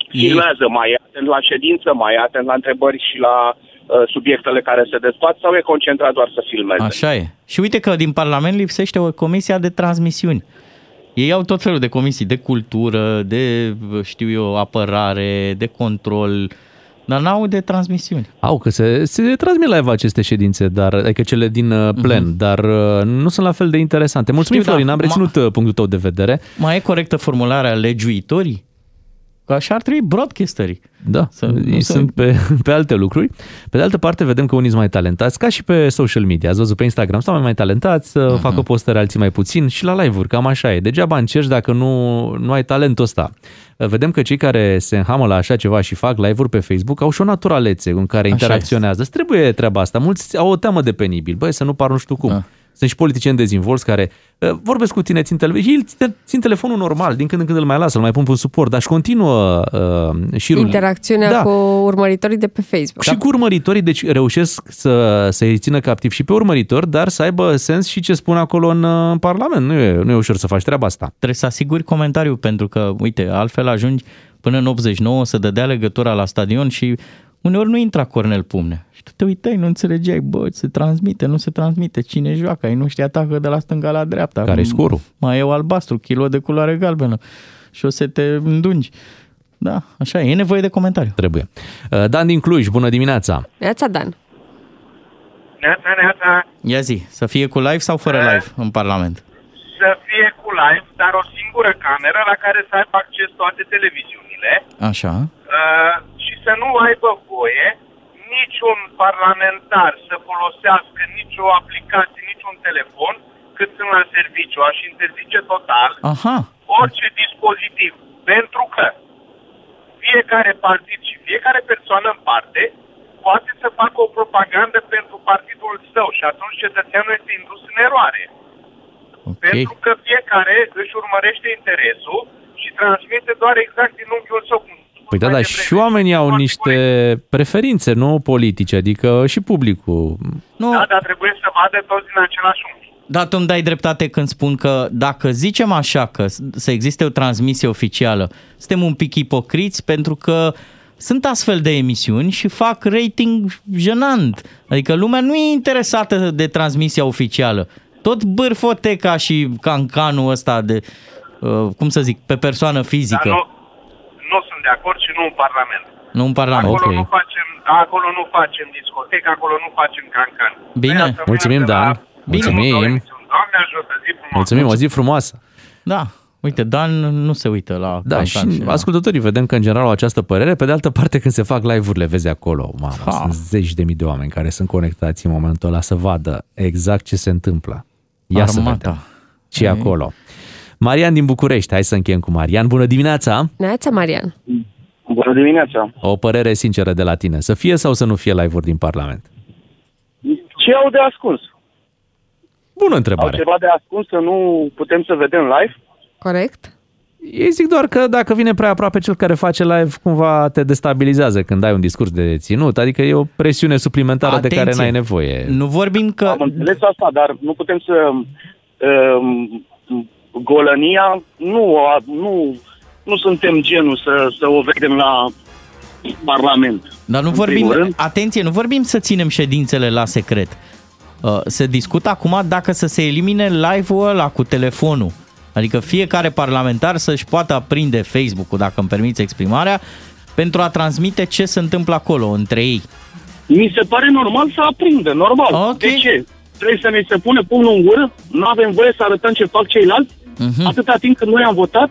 Filmează mai atent la ședință, mai atent la întrebări și la uh, subiectele care se dezbat sau e concentrat doar să filmeze? Așa e. Și uite că din Parlament lipsește o comisia de transmisiuni. Ei au tot felul de comisii, de cultură, de, știu eu, apărare, de control, dar n-au de transmisiuni. Au, că se, se transmit live aceste ședințe, dar, adică cele din uh, plen, uh-huh. dar uh, nu sunt la fel de interesante. Mulțumim, Știu, Florin, da, am ma- reținut uh, punctul tău de vedere. Mai e corectă formularea legiuitorii? Că așa ar trebui broadcasterii. Da, Să- să, nu ei să- sunt pe, pe alte lucruri. Pe de altă parte, vedem că unii sunt mai talentați, ca și pe social media. Ați văzut pe Instagram, sunt mai, mai talentați, uh-huh. facă postări alții mai puțin și la live-uri, cam așa e. Degeaba încerci dacă nu, nu ai talentul ăsta. Vedem că cei care se înhamă la așa ceva și fac live-uri pe Facebook au și o naturalețe în care Așa interacționează. Îți trebuie treaba asta. Mulți au o teamă de penibil. Băi, să nu par nu știu cum. Da. Sunt și politicieni dezvolți care uh, vorbesc cu tine, țin, tele- ei țin, țin telefonul normal, din când în când îl mai lasă, îl mai pun pe un suport, dar își continuă uh, șirul. Interacțiunea Da. cu urmăritorii de pe Facebook. Și cu urmăritorii, deci reușesc să, să-i țină captiv și pe urmăritori, dar să aibă sens și ce spun acolo în, uh, în Parlament. Nu e, nu e ușor să faci treaba asta. Trebuie să asiguri comentariu, pentru că, uite, altfel ajungi până în 89 să dădea legătura la stadion și uneori nu intra Cornel Pumne. Și tu te uitai, nu înțelegeai, bă, se transmite, nu se transmite, cine joacă, ai nu știi atacă de la stânga la dreapta. Care-i scorul? Mai e o albastru, kilo de culoare galbenă și o să te îndungi. Da, așa e, e nevoie de comentariu. Trebuie. Uh, Dan din Cluj, bună dimineața! Neața Dan. Neața, neața, Ia zi, să fie cu live sau fără live în Parlament? să fie cu live, dar o singură cameră la care să aibă acces toate televiziunile Așa. Uh, și să nu aibă voie niciun parlamentar să folosească nicio aplicație, niciun telefon cât sunt la serviciu. Aș interzice total Aha. orice dispozitiv, pentru că fiecare partid și fiecare persoană în parte poate să facă o propagandă pentru partidul său și atunci cetățeanul este indus în eroare. Ok. Pentru că fiecare își urmărește interesul și transmite doar exact din unghiul său. cum Păi da, da, și oamenii au niște preferințe, nu politice, adică și publicul. Nu. Da, dar trebuie să vadă toți din același unghi. Da, tu îmi dai dreptate când spun că dacă zicem așa că s- să existe o transmisie oficială, suntem un pic ipocriți pentru că sunt astfel de emisiuni și fac rating jenant. Adică lumea nu e interesată de transmisia oficială. Tot bârfoteca și cancanul ăsta de, uh, cum să zic, pe persoană Dar fizică. nu, nu sunt de acord și nu în Parlament. Nu în Parlament. Acolo, Ok. nu facem, acolo nu facem discotecă, acolo nu facem cancan. Bine. Vrea să Mulțumim, meargă Dan. la- Mulțumim. Doamne ajută, zi frumos. Mulțumim, o zi frumoasă! Da, uite, Dan nu se uită la Da, și cancan la- ascultătorii vedem că în general au această părere. Pe de altă parte, când se fac live-urile, vezi acolo, mamă, Ha. sunt zeci de mii de oameni care sunt conectați în momentul ăla să vadă exact ce se întâmplă. Ia să Armata. vedem ce e acolo. Marian din București, hai să încheiem cu Marian. Bună dimineața! Neața Marian. Bună dimineața! O părere sinceră de la tine. Să fie sau să nu fie live-uri din Parlament? Ce au de ascuns? Bună Au întrebare. ceva de ascuns să nu putem să vedem live? Corect? Ei zic doar că dacă vine prea aproape cel care face live, cumva te destabilizează când ai un discurs de ținut. Adică e o presiune suplimentară de care Atenție. n-ai nevoie. Nu vorbim că... Am înțeles asta, dar nu putem să... Um, golănia, nu, a- nu, nu suntem genul să, să o vedem la Parlament. Dar nu În vorbim, primul rând. atenție, nu vorbim să ținem ședințele la secret. Uh, Se discută acum dacă să se elimine live-ul ăla cu telefonul. Adică fiecare parlamentar să-și poată aprinde Facebook-ul, dacă îmi permiți exprimarea, pentru a transmite ce se întâmplă acolo între ei. Mi se pare normal să aprindă, normal. Ok. De ce? Trebuie să ne se pune pumnul în gură? Nu avem voie să arătăm ce fac ceilalți? Mhm. Atâta timp cât noi am votat?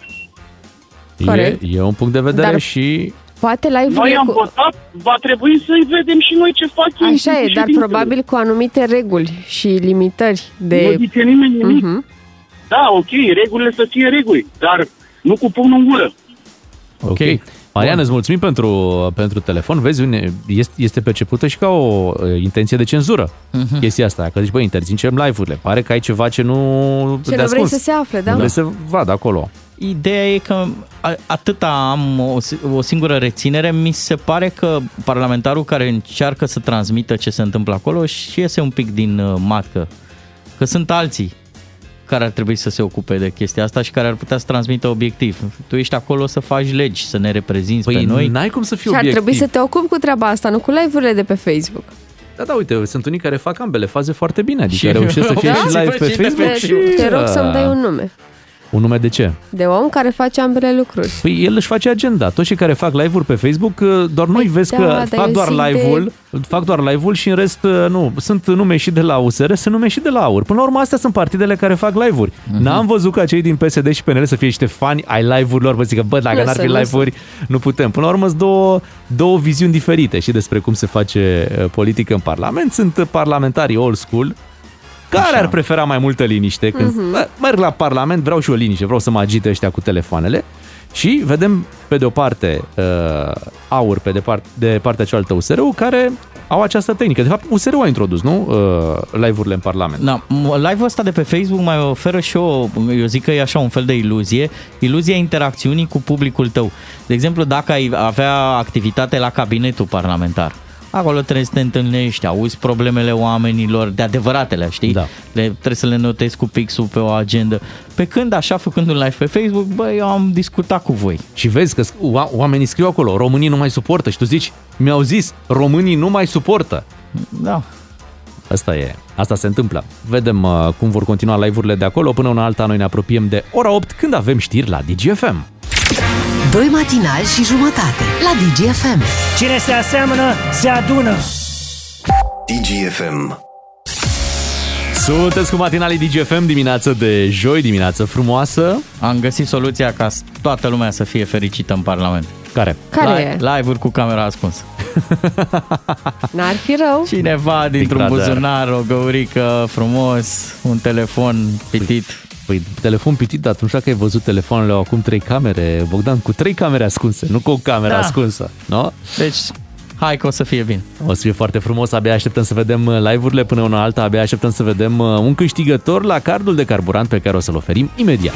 E, Corect. e un punct de vedere Dar- și Poate live-urile Noi am cu... votat, va trebui să-i vedem și noi ce fac ei Așa în e, dar ședințele. probabil cu anumite reguli și limitări Nu de... zice nimeni nimic. Mhm. Da, ok, regulile să fie reguli, dar nu cu pumnul în gură. Ok. Marian, îți mulțumim pentru, pentru telefon. Vezi, une- este, este percepută și ca o uh, intenție de cenzură Mhm. chestia asta. Că zici, băi, interzicem live-urile. Pare că ai ceva ce nu... Ce de nu vrei ascuns. să se afle, da? Nu vrei să vadă acolo. Ideea e că a- atâta am o, si- o singură reținere, mi se pare că parlamentarul care încearcă să transmită ce se întâmplă acolo și iese un pic din uh, matcă. Că sunt alții care ar trebui să se ocupe de chestia asta și care ar putea să transmită obiectiv. Tu ești acolo să faci legi, să ne reprezinți Păi pe noi. n-ai cum să fii Și ar obiectiv. trebui să te ocupi cu treaba asta, nu cu live-urile de pe Facebook. Da, da, uite, sunt unii care fac ambele faze foarte bine. Adică Și- reușesc să fie Da? și live pe Și de Facebook Te, și... te rog să-mi dai un nume Un nume de ce? de om care face ambele lucruri. Păi el își face agenda. Toți cei care fac live-uri pe Facebook, uh, doar noi vezi da, că dar fac eu doar zic de- live-ul, fac doar live-ul și în rest uh, nu. Sunt nume și de la USR, sunt nume și de la AUR. Până la urmă, astea sunt partidele care fac live-uri. Mhm. N-am văzut ca cei din PSD și PNL să fie niște fani ai live-urilor. Vă zic că, bă, dacă Lasă, n-ar fi lasă. live-uri, nu putem. Până la urmă, sunt două, două viziuni diferite și despre cum se face uh, politică în Parlament. Sunt uh, parlamentarii old school, care ar prefera mai multă liniște? Când Mhm. bă, merg la Parlament, vreau și o liniște, vreau să mă agite ăștia cu telefoanele. Și vedem, pe de o parte, uh, aur, pe de, part, de partea cealaltă USR-ul, care au această tehnică. De fapt, USR-ul a introdus, nu? Uh, live-urile în Parlament. Da, m- live-ul ăsta de pe Facebook mai oferă și o, eu zic că e așa un fel de iluzie, iluzia interacțiunii cu publicul tău. De exemplu, dacă ai avea activitate la cabinetul parlamentar, acolo trebuie să te întâlnești, auzi problemele oamenilor, de adevăratele, știi? Da. Le, trebuie să le notezi cu pixul pe o agendă. Pe când, așa, făcând un live pe Facebook, bă, eu am discutat cu voi. Și vezi că sc- oa- oamenii scriu acolo, românii nu mai suportă și tu zici, mi-au zis, românii nu mai suportă. Da. Asta e, asta se întâmplă. Vedem uh, cum vor continua live-urile de acolo. Până una alta, noi ne apropiem de ora 8 când avem știri la DGFM. Doi matinali și jumătate la DGFM. Cine se aseamănă, se adună. DGFM. Sunteți cu matinalii DGFM, dimineață de joi, dimineață frumoasă. Am găsit soluția ca toată lumea să fie fericită în Parlament. Care? Care Live, e? Live-uri cu camera ascunsă. N-ar fi rău. Cineva dintr-un Big Brother. buzunar, o găurică frumos, un telefon pitit. Păi, telefon pitit, dar atunci că ai văzut telefoanele au acum trei camere, Bogdan, cu trei camere ascunse, nu cu o cameră Da. ascunsă, nu? Deci, hai că o să fie bine. O să fie foarte frumos, abia așteptăm să vedem uh, live-urile până una alta, abia așteptăm să vedem uh, un câștigător la cardul de carburant pe care o să-l oferim imediat.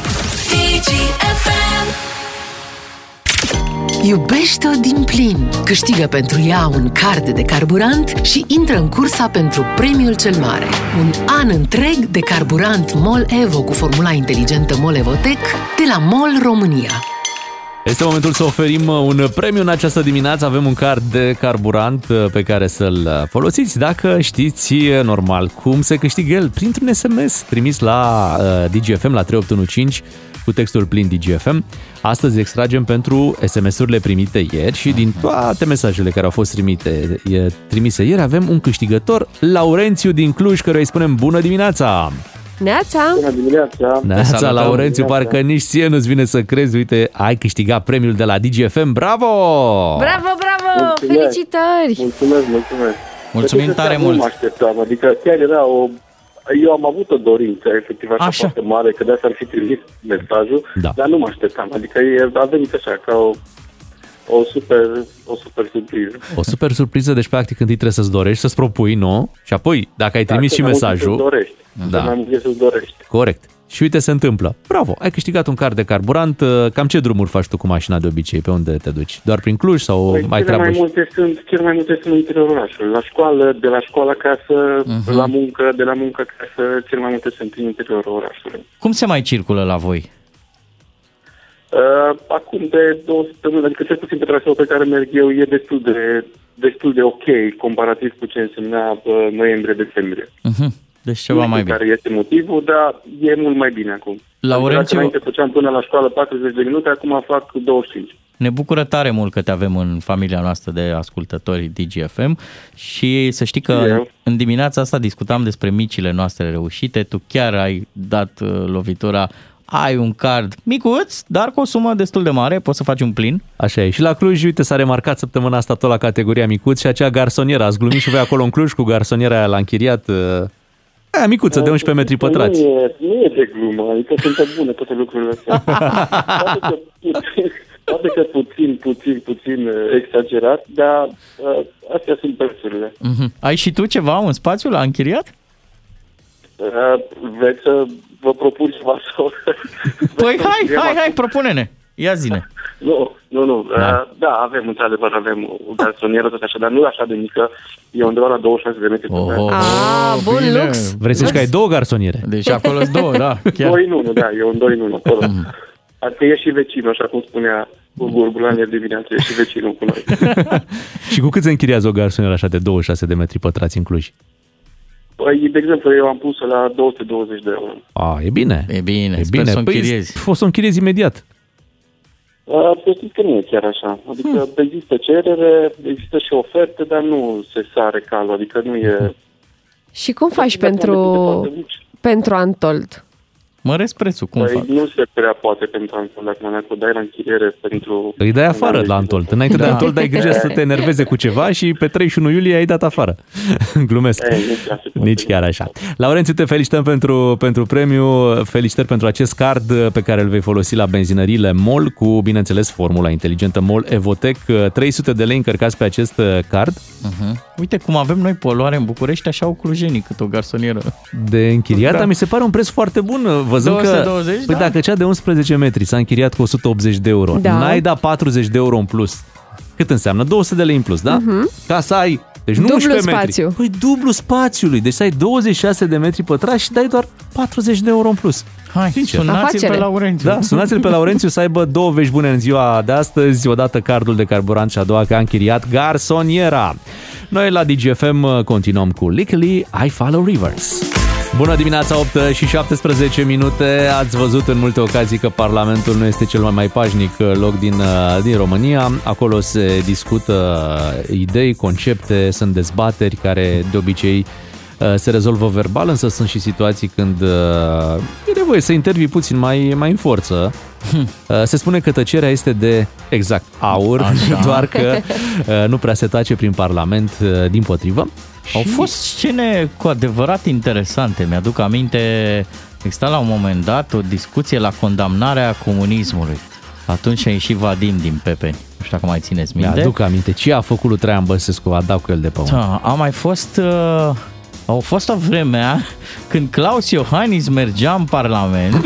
Iubește-o din plin. Câștigă pentru ea un card de carburant și intră în cursa pentru premiul cel mare. Un an întreg de carburant MOL Evo cu formula inteligentă MOL Evotec de la MOL România. Este momentul să oferim uh, un premiu în această dimineață. Avem un card de carburant uh, pe care să-l uh, folosiți dacă știți uh, normal cum se câștigă el printr-un SMS trimis la uh, DGFM la 3815 cu textul plin DGFM. Astăzi extragem pentru SMS-urile primite ieri și din toate mesajele care au fost trimite, e, trimise ieri avem un câștigător, Laurențiu din Cluj, căruia îi spunem bună dimineața! Neața! Bună dimineața! Neața, salutăm. Laurențiu, parcă nici ție nu-ți vine să crezi, uite, ai câștigat premiul de la DGFM, bravo! Bravo, bravo! Mulțumesc. Felicitări! Mulțumesc, mulțumesc. Mulțumim Să știți că tare chiar mult. Nu mă așteptam, adică chiar era o... Eu am avut o dorință, efectiv, așa, Așa. foarte mare, că de asta ar fi trimis mesajul, Da. dar nu mă așteptam. Adică e, a venit așa, ca o, o super, o super surpriză. O super surpriză, deci practic întâi trebuie să-ți dorești, să-ți propui, nu? Și apoi, dacă ai trimis Da, și cel mai mult mesajul, să-ți dorești. Da. Cel mai mult e să-ți dorești. corect. Și uite, se întâmplă. Bravo, ai câștigat un card de carburant. Cam ce drumuri faci tu cu mașina de obicei? Pe unde te duci? Doar prin Cluj sau Păi, mai cele treabă? mai și- multe sunt, cele mai multe sunt în interiorul orașului. La școală, de la școală acasă, Mhm. la muncă, de la muncă acasă, cele mai multe sunt în interiorul orașului. Cum se mai circulă la voi? Uh, acum de două săptămâni, adică cel puțin pe traseul pe care merg eu, e destul de, destul de ok comparativ cu ce însemna uh, noiembrie-decembrie. Mhm. Deci ceva nu mai știu bine. care este motivul, dar e mult mai bine acum. Laurențiu- Adică dacă înainte făceam până la școală 40 de minute, acum fac 25. Ne bucură tare mult că te avem în familia noastră de ascultători DGFM și să știi că Eu. în dimineața asta discutam despre micile noastre reușite. Tu chiar ai dat uh, lovitura, ai un card micuț, dar cu o sumă destul de mare, poți să faci un plin. Așa e. Și la Cluj, uite, s-a remarcat săptămâna asta tot la categoria micuț și acea garsonieră. Ați glumit și voi acolo în Cluj cu garsoniera aia la închiriat. Uh, Aia micuță, de 11 metri pătrați. Nu e, nu e de glumă, adică sunt pe bune toate lucrurile astea. poate, că puțin, poate că puțin, puțin, puțin uh, exagerat, dar uh, astea sunt prețurile. Mhm. Ai și tu ceva, un spațiu la închiriat? Uh, vreți să vă propun ceva sau... Păi hai, hai, hai, propune-ne. Ia zine. Nu, nu, nu. Da. Da, da avem, într-adevăr, avem o garsonieră, tot așa, dar nu așa de mică, e undeva la 26 de metri. Oh, pătrați. Ah, bun bine. lux! Vrei să zici că ai două garsoniere? Deci acolo sunt două, da. Chiar. Doi în unu, da, e un doi în unu acolo. Adică e și vecinul, așa cum spunea Gurgulan ieri dimineață, e și vecinul cu noi. Și cu cât se închiriază o garsonieră așa de 26 de metri pătrați în Cluj? Păi, de exemplu, eu am pus la 220 de euro. A, e bine. E bine, E sper bine. să o Păi, închiriezi. o să o închiriezi imediat. Uh, Să știți că nu e chiar așa. Adică Hmm. există cerere, există și oferte, dar nu se sare calul, adică nu e... Și cum faci Dacă pentru, foarte mici. pentru Antold? Măreți prețul, cum Păi fac? nu se prea poate pentru Antol, dacă mă dai la închiriere pentru... Îi dai afară la Antold. Înainte de Da. Antold ai grijă să te enerveze cu ceva și pe 31 iulie ai dat afară. Glumesc. E, nu chiar se poate. Nici chiar așa. Laurențiu, te felicităm pentru, pentru premiu, felicitări pentru acest card pe care îl vei folosi la benzinăriile MOL cu, bineînțeles, formula inteligentă MOL Evotec. 300 de lei încărcați pe acest card Mhm. Uite cum avem noi poluare în București, așa au clujenii cât o garsonieră. De închiriat, Da. dar mi se pare un preț foarte bun. Văzând 220, că, păi da. dacă cea de 11 metri s-a închiriat cu 180 de euro, Da. n-ai dat 40 de euro în plus. Cât înseamnă? 200 de lei în plus, da? Mhm. Ca să ai, deci nu Dublu 11 metri. spațiu. Păi dublu spațiului, deci să ai 26 de metri pătrați și dai doar 40 de euro în plus. Hai, Sincer. sunați-l Afacere. pe Laurențiu. Da, sunați-l pe Laurențiu să aibă două vești bune în ziua de astăzi, odată cardul de carburant și a doua că a închiriat garsoniera. Noi la DGFM continuăm cu Lickly, I Follow Rivers. Bună dimineața, 8 și 17 minute. Ați văzut în multe ocazii că Parlamentul nu este cel mai, mai pașnic loc din, uh, din România. Acolo se discută idei, concepte, sunt dezbateri care de obicei uh, se rezolvă verbal, însă sunt și situații când uh, e nevoie să intervii puțin mai, mai în forță. Uh, Se spune că tăcerea este de exact aur, Așa. doar că uh, nu prea se tace prin Parlament, uh, din potrivă. Au fost scene cu adevărat interesante. Mi-aduc aminte, exista la un moment dat o discuție la condamnarea comunismului. Atunci a ieșit Vadim din Pepeni. Nu știu dacă mai țineți minte. Mi-aduc aminte ce a făcut lui Traian Băsescu, a dat cu el de pământ. Da, a mai fost... Uh, au fost o vremea când Claus Iohannis mergea în Parlament.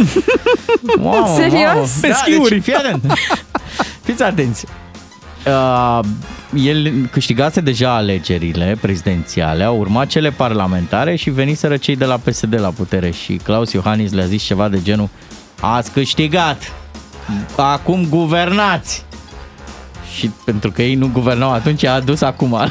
Mamă, Serios? mamă. Pe Da, schiuri. deci, fii atent. Fiți atenți. Uh, el câștigase deja alegerile prezidențiale, au urmat cele parlamentare și veniseră cei de la PSD la putere și Claus Iohannis le-a zis ceva de genul Ați câștigat! Acum guvernați! Și pentru că ei nu guvernau atunci, a adus acum.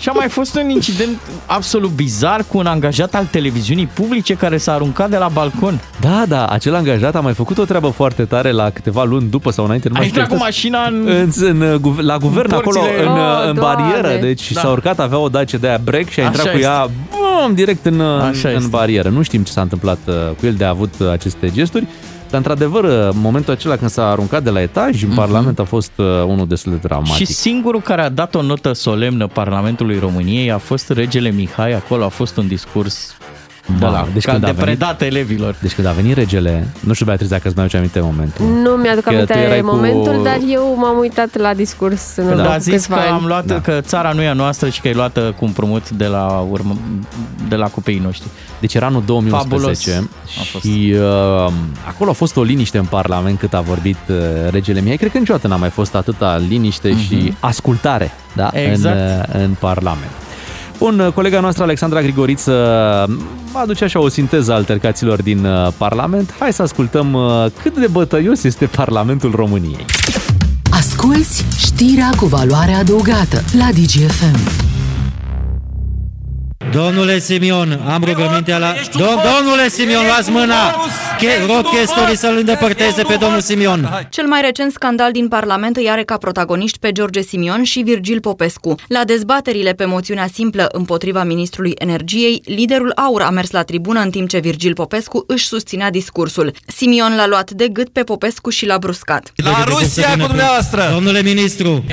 și a mai fost un incident absolut bizar cu un angajat al televiziunii publice care s-a aruncat de la balcon. Da, da, acel angajat a mai făcut o treabă foarte tare la câteva luni după sau înainte. Nu A mai știu intrat cu exact. mașina în... în, în, în, guv- la guvern În acolo, porțile- în, Oh, în Doamne! barieră, deci Da. s-a urcat, avea o dacie de aia break și a intrat Așa cu ea bum, direct în, Așa în, în este. barieră. Nu știm ce s-a întâmplat uh, cu el de a avut uh, aceste gesturi, dar într-adevăr, uh, momentul acela când s-a aruncat de la etaj în Parlament a fost uh, unul destul de dramatic. Mhm. Și singurul care a dat o notă solemnă Parlamentului României a fost regele Mihai. Acolo a fost un discurs de, Mamă, la, deci deci ca când a de venit- predat elevilor. Deci când a venit regele, nu știu Beatrice dacă îți mai aduce aminte momentul. Nu mi-aduc Că tu aminte erai cu- momentul, dar eu m-am uitat la discurs în urmă Da, a cu zis că câțiva ani. am luat, Da. că țara nu e a noastră și că e luată cu împrumut de la, urmă, de la copiii noștri. Deci era anul 2011 Fabulos a fost. și uh, acolo a fost o liniște în Parlament cât a vorbit uh, regele Mihai. Cred că niciodată n-a mai fost atâta liniște Mhm. și ascultare da? Exact. în, uh, în Parlament. Bun, uh, colega noastră Alexandra Grigoriță va aduce așa o sinteză a altercațiilor din uh, Parlament. Hai să ascultăm uh, cât de bătăios este Parlamentul României. Asculți știrea cu valoare adăugată la DGFM. Domnule Simion, am rugămintea la... Dom- domnule Simion, luați mâna! Che- rog chestorii să-l îndepărteze pe domnul Simion. Cel mai recent scandal din Parlament îi are ca protagoniști pe George Simion și Virgil Popescu. La dezbaterile pe moțiunea simplă împotriva ministrului energiei, liderul AUR a mers la tribună în timp ce Virgil Popescu își susținea discursul. Simion l-a luat de gât pe Popescu și l-a bruscat. La Rusia cu dumneavoastră! Domnule ministru,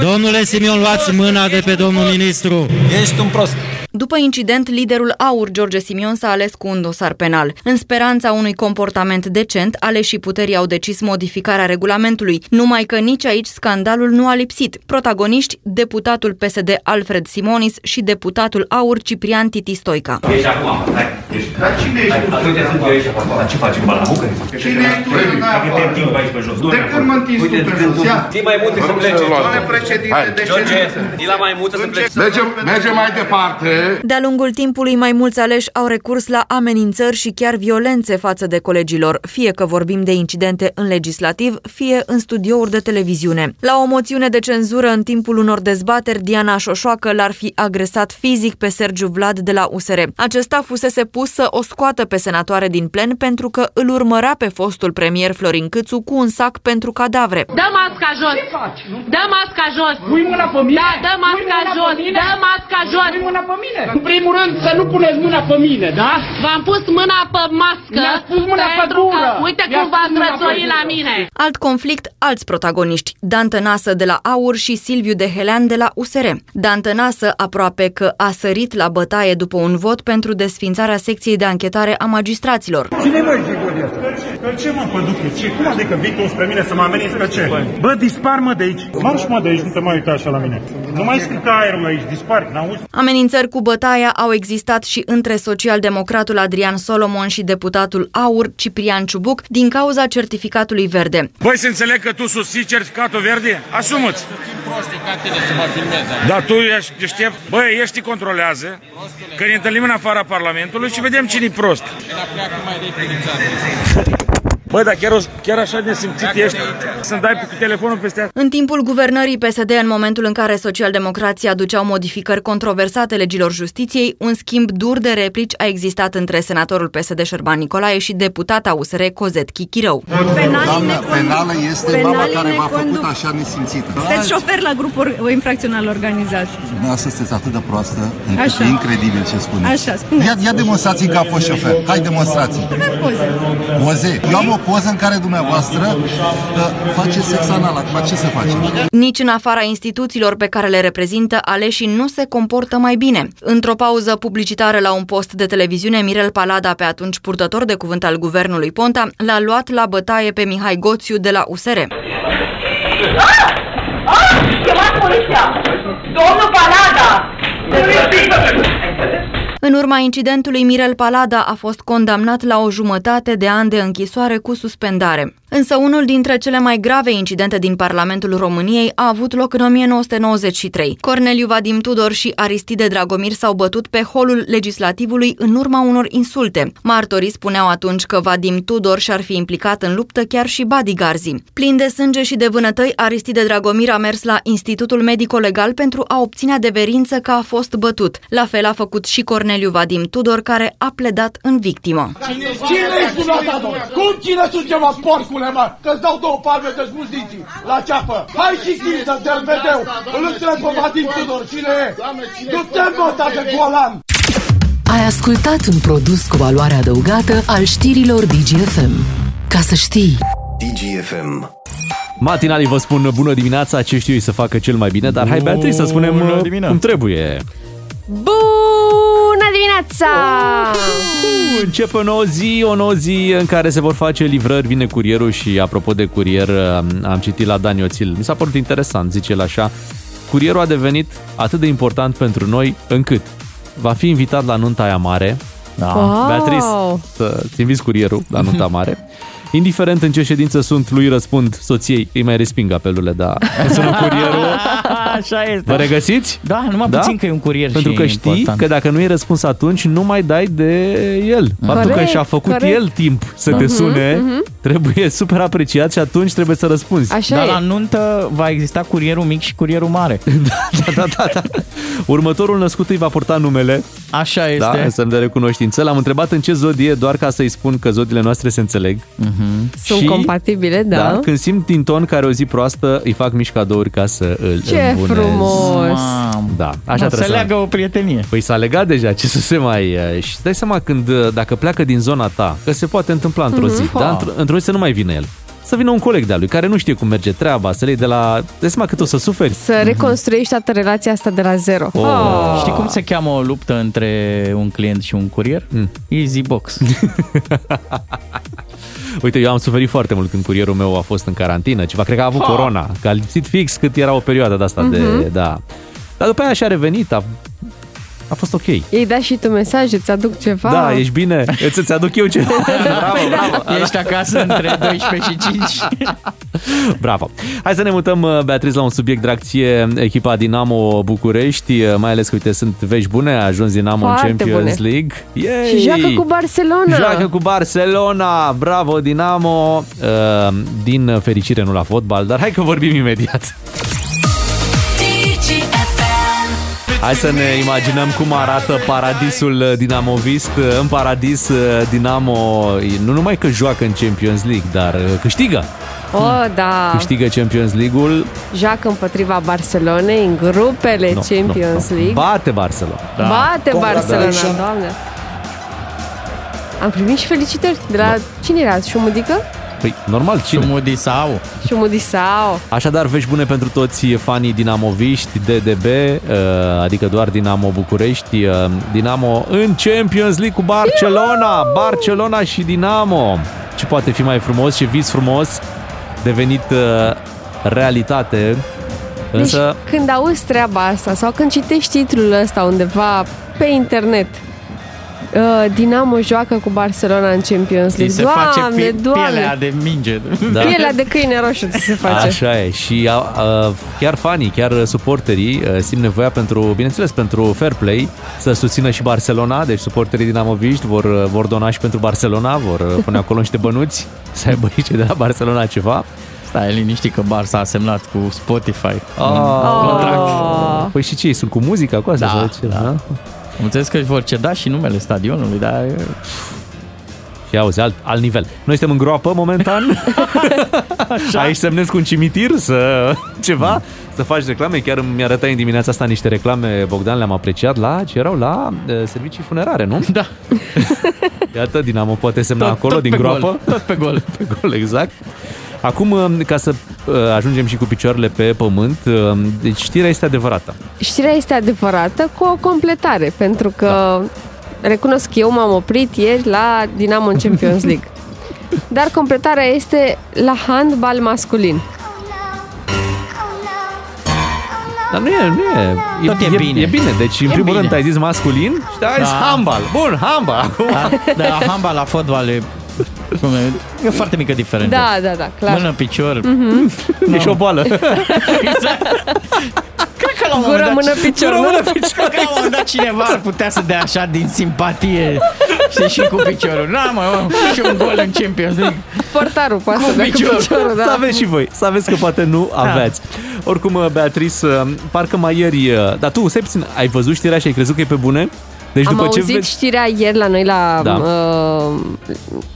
domnule Simion, luați mâna de pe domnul ministru. Ești un prost. După incident, liderul AUR, George Simion, s-a ales cu un dosar penal. În speranța unui comportament decent, aleșii puterii au decis modificarea regulamentului, numai că nici aici scandalul nu a lipsit. Protagoniști, deputatul PSD Alfred Simonis și deputatul AUR Ciprian Titi Stoica. Ești acum, hai. Ești. Dar cine ești tu? Atunci sunt eu aici acolo. Dar ce facem, balamucă? Cine ești tu? Dacă te timp aici pe jos. De când mă întinzi tu pe jos? Ia. Zi mai multe să plece. Doamne președinte de George, ședință. zi la mai multe să plece. Mergem, mergem mai departe. De-a lungul timpului, mai mulți aleși au recurs la amenințări și chiar violențe față de colegilor, fie că vorbim de incidente în legislativ, fie în studiouri de televiziune. La o moțiune de cenzură în timpul unor dezbateri, Diana Șoșoacă l-ar fi agresat fizic pe Sergiu Vlad de la USR. Acesta fusese pus să o scoată pe senatoare din plen pentru că îl urmărea pe fostul premier Florin Câțu cu un sac pentru cadavre. Dă masca jos! Dă masca jos! Pui mâna pe mine! Da, dă masca Pui mâna jos! pe mine! Dă masca jos! Pui mâna pe mine! Mine. În primul rând să nu puneți mâna pe mine, da? V-am pus mâna pe mască Mi-ați pus mâna pe pentru că, gură. uite Mi-ați cum pus v-ați mâna pe rățoi la gură. mine. Alt conflict, alți protagoniști. Dan Tănasă de la AUR și Silviu Dehelean de la USR. Dan Tănasă aproape că a sărit la bătaie după un vot pentru desfințarea secției de anchetare a magistraților. Cine mă Grigoriescu? Că ce mă păduche? Ce? Cum adică vii tu spre mine să mă ameninți că ce? Bă, dispar mă de aici. Marș mă de aici, nu te mai uita așa la mine. Nu mai strica aerul aici, dispar, n-auzi? Amenințări cu bătaia au existat și între socialdemocratul Adrian Solomon și deputatul AUR Ciprian Ciubuc din cauza certificatului verde. Băi, să înțeleg că tu susții certificatul verde? Asumă-ți! Da, tu ești deștept? Băi, ești controlează, că ne întâlnim în afara Parlamentului și vedem cine-i prost. Băi, dar chiar, o- chiar așa de simțit ești să-mi dai cu telefonul peste asta? În timpul guvernării PSD, în momentul în care socialdemocrații aduceau modificări controversate legilor justiției, un schimb dur de replici a existat între senatorul PSD Șerban Nicolae și deputata USR Cozet Chichirău. Doamna, penală este mama penalii care ne v-a făcut conduc. așa nesimțită. Sunteți șofer la grupuri infracțional organizat. Dumneavoastră sunteți atât de proastă, încât Așa. e incredibil ce spuneți. Așa, spuneți. Ia, ia demonstrații că a fost șofer. Hai demonstrații. Poze. Poze. Eu am o poză în care dumneavoastră uh, face sex anal. Acum ce să facem? Nici în afara instituțiilor pe care le reprezintă, aleșii nu se comportă mai bine. Într-o pauză publicitară la un post de televiziune, Mirel Palada, pe atunci purtător de cuvânt al guvernului Ponta, l-a luat la bătaie pe Mihai Goțiu de la USR. Chemați poliția! Domnul Palada! În urma incidentului, Mirel Palada a fost condamnat la o jumătate de an de închisoare cu suspendare. Însă unul dintre cele mai grave incidente din Parlamentul României a avut loc în 1993. Corneliu Vadim Tudor și Aristide Dragomir s-au bătut pe holul legislativului în urma unor insulte. Martorii spuneau atunci că Vadim Tudor și-ar fi implicat în luptă chiar și bodyguards Plin de sânge și de vânătăi, Aristide Dragomir a mers la Institutul Medico-Legal pentru a obține adeverință că a fost bătut. La fel a făcut și Corneliu Vadim Tudor, care a pledat în victimă. Cine ești dumneata, domnule? Cum cine sunt ceva porcule, mă? Că-ți dau două palme de smuzici la ceapă. Hai și ții să te vedeu. Îl întreb pe Vadim Tudor. Cine e? Nu te mă, de golan. Ai ascultat un produs cu valoare adăugată al știrilor DGFM. Ca să știi... DGFM. Matinalii vă spun bună dimineața, ce știu ei să facă cel mai bine, dar hai Beatrice să spunem Bună uh, dimineața. cum trebuie. Bună dimineața! Uh, Începe o nouă zi, o nouă zi în care se vor face livrări, vine curierul și apropo de curier, uh, am citit la Dan Ioțil, mi s-a părut interesant, zice el așa, curierul a devenit atât de important pentru noi încât va fi invitat la nunta aia mare, Da. Wow! Beatrice, să-ți inviți curierul la nunta mare. Indiferent în ce ședință sunt, lui răspund soției, îi mai resping apelurile, dar când sună curierul, Așa este. vă regăsiți? Da, numai puțin că e un curier Pentru și că e știi important. că dacă nu e răspuns atunci, nu mai dai de el. Faptul că Corect, și-a făcut corect. el timp să Da. te Mhm, sune, trebuie super apreciat și atunci trebuie să răspunzi. Așa Dar e. la nuntă va exista curierul mic și curierul mare. da, da, da, da. Următorul născut îi va purta numele, Așa da, este. în semn de recunoștință. L-am întrebat în ce zodie, doar ca să-i spun că zodiile noastre se înțeleg. Sunt Și- compatibile, da. Da, când simt din ton care o zi proastă, îi fac mici cadouri ca să îl Ce îmbunez. frumos! Mamă. Da, așa Mă, trebuie să să leagă o prietenie. Păi s-a legat deja, ce să se mai... uh, Și îți dai seama când, uh, dacă pleacă din zona ta, că se poate întâmpla într-o zi, Mhm. da? Într- într-o zi să nu mai vină el. Să vină un coleg de-a lui care nu știe cum merge treaba, să le iei de la... Dai seama cât o să suferi. Să reconstruiești toată relația asta de la zero. Oh. Oh. Știi cum se cheamă o luptă între un client și un curier? Mm. Easy box. Uite, eu am suferit foarte mult când curierul meu a fost în carantină, ceva, cred că a avut Ha! corona, că a lipsit fix cât era o perioadă de asta de... Mhm. Da. Dar după aia și-a revenit, a, a fost ok. Ei da și tu mesaj, îți aduc ceva? Da, ești bine? Îți, îți aduc eu ceva. bravo, bravo. Ești acasă între 12 și 5. Bravo! Hai să ne mutăm, uh, Beatriz, la un subiect drag ție, echipa Dinamo București, uh, mai ales că, uite, sunt vești bune, a ajuns Dinamo Foarte în Champions bune. League. Yay! Și joacă cu Barcelona. Joacă cu Barcelona! Bravo, Dinamo! Uh, Din fericire nu la fotbal, dar hai că vorbim imediat. Hai să ne imaginăm cum arată paradisul uh, dinamovist. În paradis, uh, Dinamo nu numai că joacă în Champions League, dar uh, câștigă. Oh, da. câștigă Champions League-ul. Joacă împotriva Barcelonei în grupele Nu, Champions nu, nu. League. Bate Barcelona. Bate Barcelona, Congratulations. doamne. Am primit și felicitări de la cine era? Șumudică? Păi, normal, cine? Șumudi sau? Șumudisau. Așadar, vești bune pentru toți fanii dinamoviști, DDB, uh, adică doar Dinamo București, uh, Dinamo în Champions League cu Barcelona, Barcelona și Dinamo. Ce poate fi mai frumos, ce vis frumos, devenit uh, realitate. Însă, Deci, când auzi treaba asta sau când citești titlul ăsta undeva pe internet, uh, Dinamo joacă cu Barcelona în Champions Ți League. se doamne, face pi- doamne. pielea de minge. Da. Pielea de câine roșu ți se face. Așa e și a, a, chiar fanii, chiar suporterii a, simt nevoia pentru, bineînțeles, pentru fair play să susțină și Barcelona, deci suporterii dinamoviști vor, vor dona și pentru Barcelona, vor pune acolo niște bănuți să aibă și cei de la Barcelona ceva. Stai liniștit că Barça a semnat cu Spotify. Oh. un contract. Păi și ce, ei sunt cu muzica cu asta? Da, sau ce, da. Am înțeles că își vor ceda și numele stadionului, dar Și auzi, alt, alt nivel. Noi suntem în groapă momentan. Aici semnezi cu un cimitir să ceva, să faci reclame. Chiar mi arătai în dimineața asta niște reclame, Bogdan, le-am apreciat la ce erau la uh, servicii funerare, nu? Da. Iată, Dinamo poate semna Tot- acolo tot din pe groapă. gol, tot pe gol. pe gol, exact. Acum, uh, ca să uh, ajungem și cu picioarele pe pământ, uh, deci știrea este adevărată. Știrea este adevărată cu o completare, pentru că recunosc că eu m-am oprit ieri la Dinamo în Champions League. Dar completarea este la handbal masculin. Dar nu e, nu e. Tot e bine. E bine. Deci, în E primul bine. rând, ai zis masculin și ai zis Da. handbal. Bun, handbal. Acum. Da, de la handbal la fotbal e, cum e, e o foarte mică diferență. Da, da, da, clar. Mână, picior. Mhm. E și o boală. Cred că la un Gură, moment dat- mână, picior, Gură, nu? mână, picior. Cred că la un moment dat cineva ar putea să dea așa din simpatie și și cu piciorul. Na, mă, mă, și un gol în Champions League. Portarul poate Cu să dea cu piciorul. piciorul, da. Să aveți și voi. Să aveți că poate nu Da. aveți. Oricum, Beatrice, parcă mai ieri... Dar tu, stai puțin, ai văzut știrea și ai crezut că e pe bune? Deci Am după auzit ce vezi... știrea ieri la noi la, Da. uh,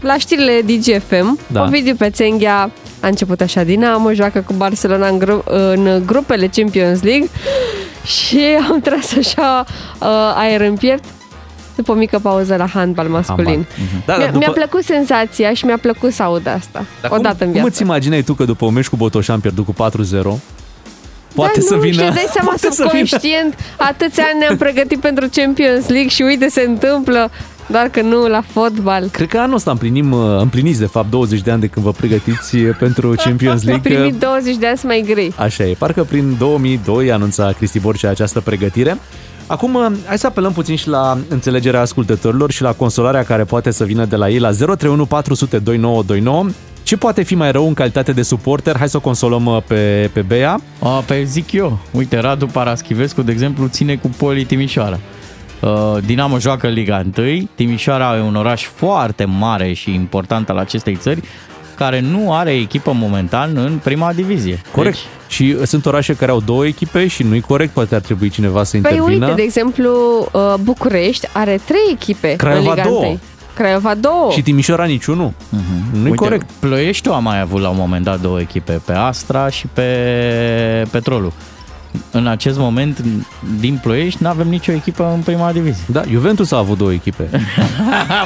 la știrile DGFM. Da. Ovidiu Pețenghia a început așa Dinamo, joacă cu Barcelona în, gru- în grupele Champions League și am tras așa uh, aer în piept după o mică pauză la handbal masculin. Handbal. Mhm. Da, da, mi-a, după- mi-a plăcut senzația și mi-a plăcut să aud asta. Dar odată cum, în cum viață. îți imaginai tu că după un meci cu Botoșan pierdut cu 4-0, poate Dar să nu, vină... Și îți dai seama poate să vină- subconștient, atâția ani ne-am pregătit pentru Champions League și uite se întâmplă, doar că nu la fotbal. Cred că anul ăsta împlinim, uh, împliniți de fapt 20 de ani de când vă pregătiți uh, pentru Champions Am League. primit 20 de ani să mai grei. Așa e, parcă prin 2002 anunța Cristi Borcea această pregătire. Acum, uh, hai să apelăm puțin și la înțelegerea ascultătorilor și la consolarea care poate să vină de la ei la 031 400 2929. Ce poate fi mai rău în calitate de suporter? Hai să o consolăm uh, pe, pe Bea. A, pe zic eu. Uite, Radu Paraschivescu, de exemplu, ține cu Poli Timișoara. Uh, Dinamo joacă Liga 1, Timișoara e un oraș foarte mare și important al acestei țări, care nu are echipă momentan în prima divizie. Corect. Deci... Și sunt orașe care au două echipe și nu-i corect, poate ar trebui cineva să păi intervină. Păi uite, de exemplu, uh, București are trei echipe Craiova în Liga 2. Craiova două. Și Timișoara niciunul. Uh-huh. Nu-i corect. Ploieștiul a mai avut la un moment dat două echipe, pe Astra și pe Petrolul. În acest moment, din Ploiești, nu avem nicio echipă în prima divizie. Da, Juventus a avut două echipe.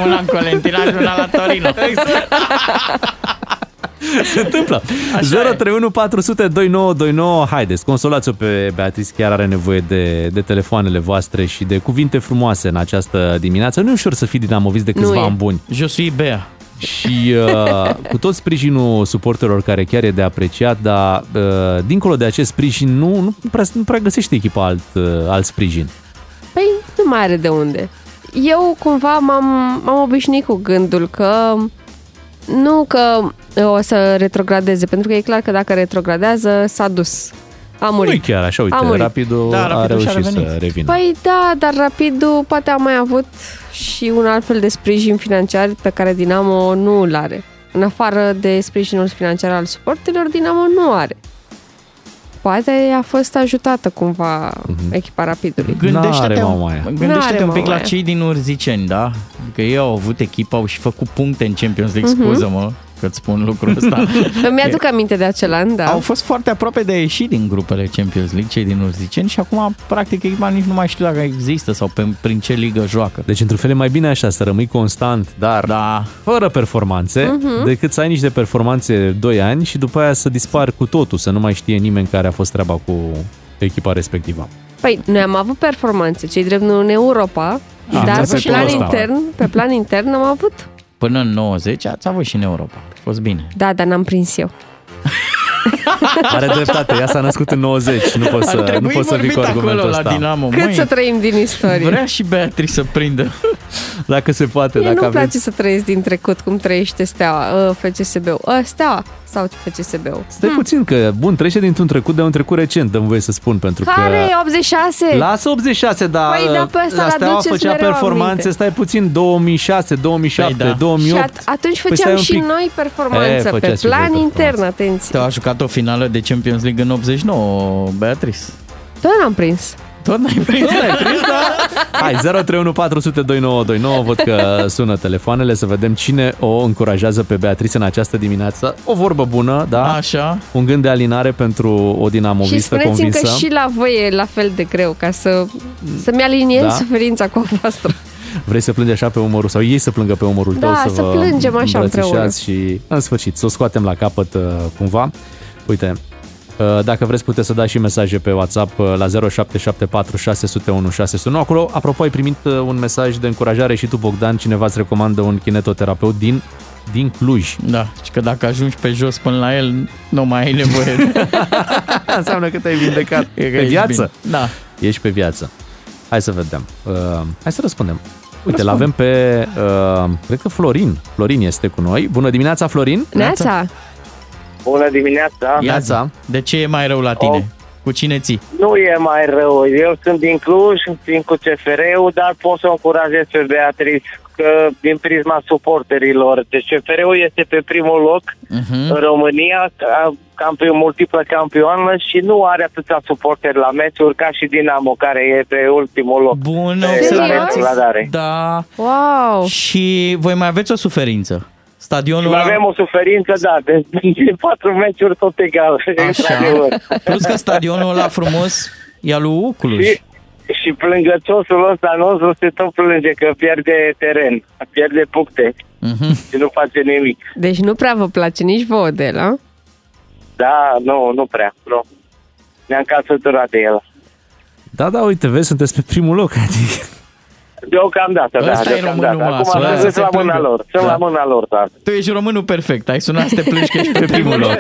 una în Colentina și una la Torino. Exact. Se întâmplă. 031 400 2929. Haideți, consolați-o pe Beatrice, chiar are nevoie de, de telefoanele voastre și de cuvinte frumoase în această dimineață. Nu e ușor să fii dinamovist de câțiva ani buni. Je suis Bea. Și uh, cu tot sprijinul suporterilor care chiar e de apreciat, dar uh, dincolo de acest sprijin nu, nu, prea, nu prea găsește echipa alt, uh, alt sprijin. Păi nu mai are de unde. Eu cumva m-am, m-am obișnuit cu gândul că nu că o să retrogradeze, pentru că e clar că dacă retrogradează, s-a dus. A murit. Nu chiar așa, uite, A murit. Rapidul Da, a Rapidul și-a reușit revenit. să revină. Păi da, dar Rapidul poate a mai avut și un alt fel de sprijin financiar pe care Dinamo nu îl are. În afară de sprijinul financiar al suporterilor, Dinamo nu are. Poate a fost ajutată cumva echipa Rapidului. Gândește-te, N-are mamaia. gândește-te N-are un pic la mamaia. cei din Urziceni, da? Că ei au avut echipa, au și făcut puncte în Champions League, Mhm. scuză-mă. Că îți spun lucrul ăsta. Îmi aduc aminte de acel an, da. Au fost foarte aproape de a ieși din grupele Champions League, cei din urziceni, și acum, practic, echipa nici nu mai știu dacă există sau pe, prin ce ligă joacă. Deci, într-un fel, e mai bine așa, să rămâi constant, dar da. fără performanțe, Mhm. decât să ai niște performanțe 2 ani și după aia să dispari cu totul, să nu mai știe nimeni care a fost treaba cu echipa respectivă. Păi, noi am avut performanțe, cei drept nu în Europa, Ah, dar înțeles pe pe plan ăsta. intern, pe plan intern am avut. Până în 90 ați avut și în Europa. A fost bine. Da, dar n-am prins eu. Are dreptate, ea s-a născut în 90, nu poți Ar să, nu trebui poți să vii cu vorbit argumentul acolo la ăsta. Dinamo. Cât Măi, să trăim din istorie? Vrea și Beatrice să prindă. Dacă se poate, Mie dacă nu-mi aveți... place să trăiesc din trecut, cum trăiește Steaua, uh, FCSB-ul. Uh, Steaua sau FCSB-ul. Stai puțin că, bun, trece dintr-un trecut de un trecut recent, dăm voie să spun, pentru Care? că... 86? Lasă 86, dar Păi, dar pe ăsta la îl Steaua aduceți făcea mereu performanțe, aminte. stai puțin, 2006, 2007, Păi da. 2008. Și at- atunci Păi făceam stai un și pic. noi performanță, E, pe făceați și plan voi intern, atenție. Te-au jucat o finală de Champions League în 89, Beatrice. Tot n-am prins. Tot n-ai prins? Tot n-ai prins, da? Hai, 031 400 2929, văd că sună telefoanele, să vedem cine o încurajează pe Beatrice în această dimineață. O vorbă bună, da? Așa. Un gând de alinare pentru o Și dinamovistă spuneți-mi că convinsă. și la voi e la fel de greu, ca să, să-mi aliniez Da. suferința cu a voastră. Vrei să plângi așa pe umărul sau ei să plângă pe umărul Da, tău să, să vă plângem așa îmbrățișați și în sfârșit să o scoatem la capăt uh, cumva. Uite, uh, dacă vreți puteți să dați și mesaje pe WhatsApp uh, la 0774 601 601. Acolo, apropo, ai primit uh, un mesaj de încurajare și tu, Bogdan, cineva îți recomandă un kinetoterapeut din din Cluj. Da, și că dacă ajungi pe jos până la el, nu mai ai nevoie. Înseamnă că te-ai vindecat. E că pe ești viață. bine. Da. Ești pe viață. Hai să vedem. Uh, hai să răspundem. Uite, Răspund. l-avem pe, uh, cred că Florin. Florin este cu noi. Bună dimineața, Florin! Neața! Bună dimineața! Neața! De ce e mai rău la tine? Cu cine ții? Nu e mai rău. Eu sunt din Cluj, țin cu CFR-ul, dar pot să o încurajez pe Beatrice că din prisma suporterilor. Deci CFR-ul este pe primul loc uh-huh. în România, ca- campion, multiplă campioană și nu are atâția suporteri la meciuri ca și Dinamo, care e pe ultimul loc. Bună pe cladare. Da. Wow! Și voi mai aveți o suferință. Stadionul Mai ăla- avem o suferință, da, de, de patru meciuri tot egal. într-adevăr. Plus că stadionul ăla frumos e al lui Cluj. Și, și plângăciosul ăsta nostru se tot plânge că pierde teren, pierde puncte uh-huh. și nu face nimic. Deci nu prea vă place nici vouă de la? Da, nu, nu prea, nu. Ne-am cam săturat de el. Da, da, uite, vezi, sunteți pe primul loc. Adică... Deocamdată, da, Ăsta e deocamdată. românul, mă, Acum sună am să zis se la mâna plângă. lor, sunt Da. la mâna lor, da. Tu ești românul perfect. Ai sunat să te plângi că ești pe primul loc.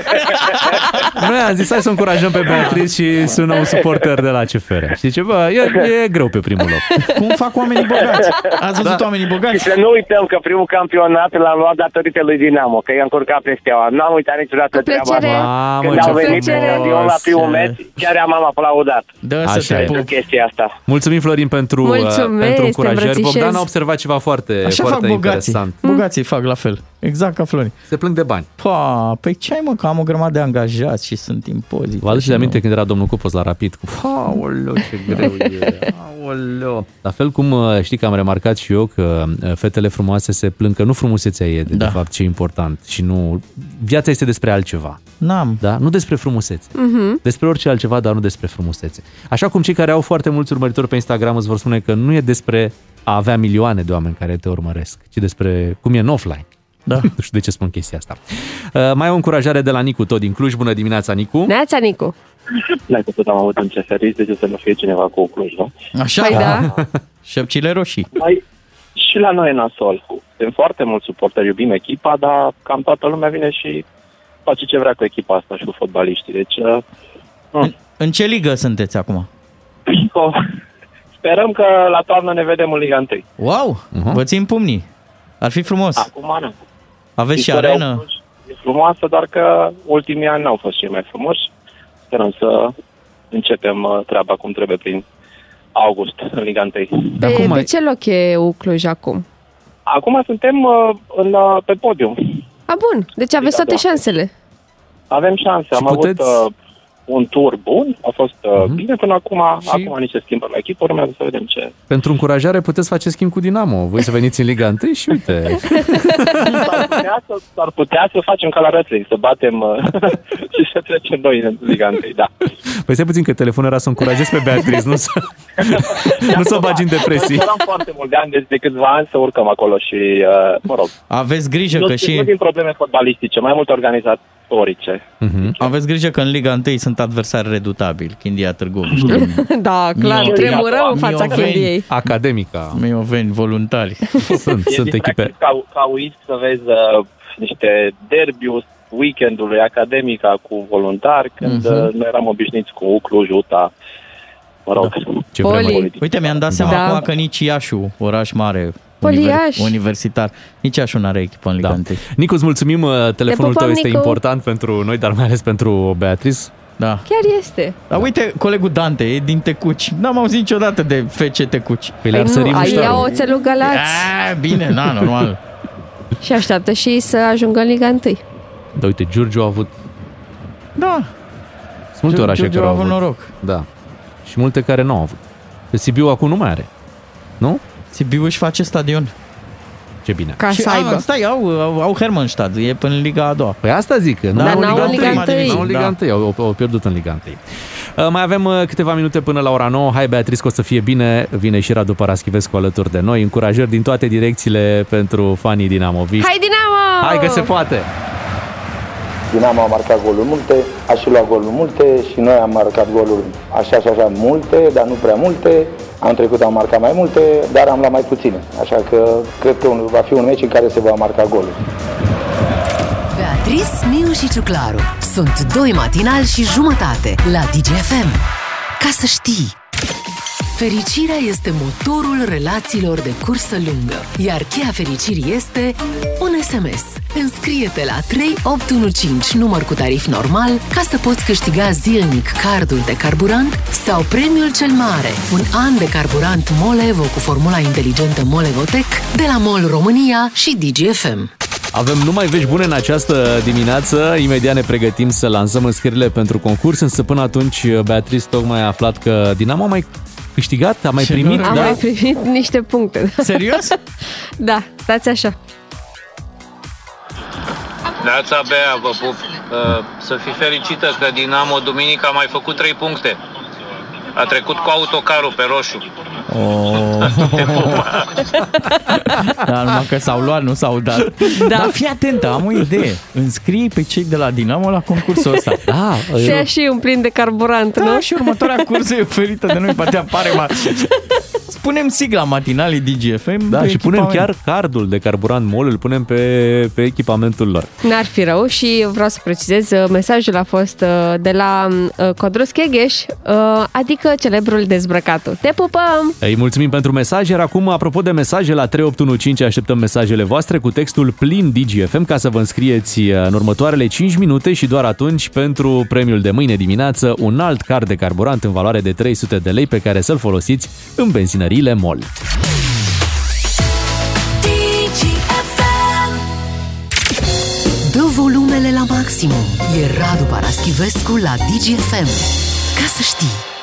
Noi am zis, hai să o încurajăm pe Beatrice și sună un suporter de la CFR. Și zice, bă, e, e greu pe primul loc. Cum fac oamenii bogați? Ați văzut Da. oamenii bogați? Și să nu uităm că primul campionat l-am luat datorită lui Dinamo, că i-a încurcat pe steaua. N-am uitat niciodată treaba plăcere. asta. Mamă, Când ce au venit pe frumos. stadion la primul meci, chiar am aplaudat. Dă să te pentru pup. chestia asta. Mulțumim, Florin, pentru, uh, Mulțumesc, pentru te încurajări. îmbrățișez. Bogdan a observat ceva foarte, Așa fac foarte bogații. interesant. Bogații fac la fel. Exact ca Florin. Se plâng de bani. Pa, pe ce ai mă, că am o grămadă de angajați și sunt impozite. Vă aduceți și aminte nu- când era domnul Cupos la Rapid? Cu, aoleu, ce greu e. Aoleu. La fel cum uh, știi că am remarcat și eu că uh, fetele frumoase se plâng că nu frumusețea e de, Da. de fapt ce e important și nu... Viața este despre altceva. N-am. Da? Nu despre frumusețe. Mhm. Despre orice altceva, dar nu despre frumusețe. Așa cum cei care au foarte mulți urmăritori pe Instagram îți vor spune că nu e despre a avea milioane de oameni care te urmăresc, ci despre cum e în offline. Da. nu știu de ce spun chestia asta. Uh, mai o încurajare de la Nicu, tot din Cluj. Bună dimineața, Nicu! Neața, Nicu! N-ai că tot am avut în CFR, de ce să nu fie cineva cu Cluj, nu? Așa? Păi da. Șepcile roșii. Mai, și la noi e nasol. Sunt foarte mulți suporteri, iubim echipa, dar cam toată lumea vine și face ce vrea cu echipa asta și cu fotbaliștii. Deci, uh, În, în ce ligă sunteți acum? oh, sperăm că la toamnă ne vedem în Liga 1. Wow, uh-huh. vă țin pumnii. Ar fi frumos. Acum nu. Aveți și Istoria arenă? Cluj E frumoasă, doar că ultimii ani n-au fost cei mai frumoși. Sperăm să începem uh, treaba cum trebuie prin august în Liga 1. Pe, de ce loc e Ucluj acum? Acum suntem uh, în, uh, pe podium. A, bun. Deci aveți Da, toate da. șansele. Avem șanse. Și Am puteți- avut uh, un tur bun, a fost uh, Mhm. bine până acum, acum ni se schimbă la echipă, urmează să vedem ce. Pentru încurajare puteți face schimb cu Dinamo. Voi să veniți în Liga 1 și uite. S-ar putea, să, s-ar putea să facem ca la wrestling, să batem uh, și să trecem noi în Liga 1, da. Păi stai puțin că telefonul era să o încurajez pe Beatriz, nu să, nu să o bagi în depresii. Eram foarte mult de ani, deci de câțiva ani să urcăm acolo și, uh, mă rog, Aveți grijă nu, că nu și... din probleme fotbalistice, mai mult organizatorice. Mhm. Aveți grijă că în Liga 1 sunt adversari redutabili, Chindia Târgu, știi? Da, clar, Mio- tremurăm în fața Mioveni. Chindiei. Academica. Mioveni, voluntari. Sunt, E sunt echipe. distractiv Ca, ca uit să vezi uh, niște derbiuri weekendului academica cu voluntari, când Mhm. uh, noi eram obișnuiți cu Cluj, Uta, mă rog. Ce Poli. vremuri. Uite, mi-am dat seama Da. acum că nici Iașu, oraș mare, Poliaș. universitar, nici Iașu nu are echipă în Liga Da. 1. Nicu, îți mulțumim, uh, telefonul pupăm, tău este Nicu. important pentru noi, dar mai ales pentru Beatriz. Da. Chiar este. Dar uite, colegul Dante e din Tecuci. N-am auzit niciodată de FC Tecuci. Păi le-ar Păi sări nu, ai muștarul. ia oțelul Galați A, bine, da, normal. și așteaptă și ei să ajungă în Liga 1. Da, uite, Giurgiu a avut... Da. Sunt multe Giur- orașe Giurgiu care a au avut avut. noroc. Da. Și multe care nu au avut. Pe Sibiu acum nu mai are. Nu? Sibiu își face stadion. Ce bine. Ca Și, să a, aibă. stai, au, au, au Hermannstad, e până în Liga a doua. Păi asta zic, că nu Dar au n-au în Liga întâi. întâi. N-au în Liga Da. 1, au, au pierdut în Liga 1. Uh, Mai avem uh, câteva minute până la ora 9. Hai, Beatriz, că o să fie bine. Vine și Radu Paraschivescu alături de noi. Încurajări din toate direcțiile pentru fanii dinamoviști. Hai Dinamo! Hai că se poate! Dinamo a marcat goluri multe, a și luat goluri multe și noi am marcat goluri așa și așa multe, dar nu prea multe. Am trecut am marcat mai multe, dar am luat mai puține. Așa că cred că un- va fi un meci în care se va marca goluri. Beatriz, Miu și Ciuclaru sunt doi matinali și jumătate la DGFM. Ca să știi! Fericirea este motorul relațiilor de cursă lungă, iar cheia fericirii este un SMS. Înscrie-te la 3815 număr cu tarif normal ca să poți câștiga zilnic cardul de carburant sau premiul cel mare, un an de carburant Molevo cu formula inteligentă Molevotec de la MOL România și DGFM. Avem numai vești bune în această dimineață. Imediat ne pregătim să lansăm înscrierile pentru concurs, însă până atunci Beatriz tocmai a aflat că Dinamo a mai câștigat, a mai Ce primit, noroc. Am da? mai primit niște puncte. Serios? Da, stați așa. Neața Bea, vă pup. Uh, Să fii fericită că Dinamo duminică a mai făcut 3 puncte. A trecut cu autocarul pe roșu. Oh. da, numai că s-au luat, nu s-au dat. Da. Dar fii atentă, am o idee. Înscrii pe cei de la Dinamo la concursul ăsta. Da, Și ia și un plin de carburant, Da, nu? și următoarea cursă e oferită de noi, poate apare mai... Spunem sigla matinalii DGFM Da, pe și punem echipament. chiar cardul de carburant MOL, îl punem pe, pe echipamentul lor. N-ar fi rău și vreau să precizez, uh, mesajul a fost uh, de la uh, Codrus Chegheș, uh, adică celebrul dezbrăcatul. Te pupăm! Îi mulțumim pentru mesaj, iar acum, apropo de mesaje, la 3815 așteptăm mesajele voastre cu textul plin DGFM ca să vă înscrieți în următoarele 5 minute și doar atunci pentru premiul de mâine dimineață, un alt card de carburant în valoare de 300 de lei pe care să-l folosiți în benzinăriile MOL. Dă volumele la maximum. E Radu Paraschivescu la DGFM. Ca să știi!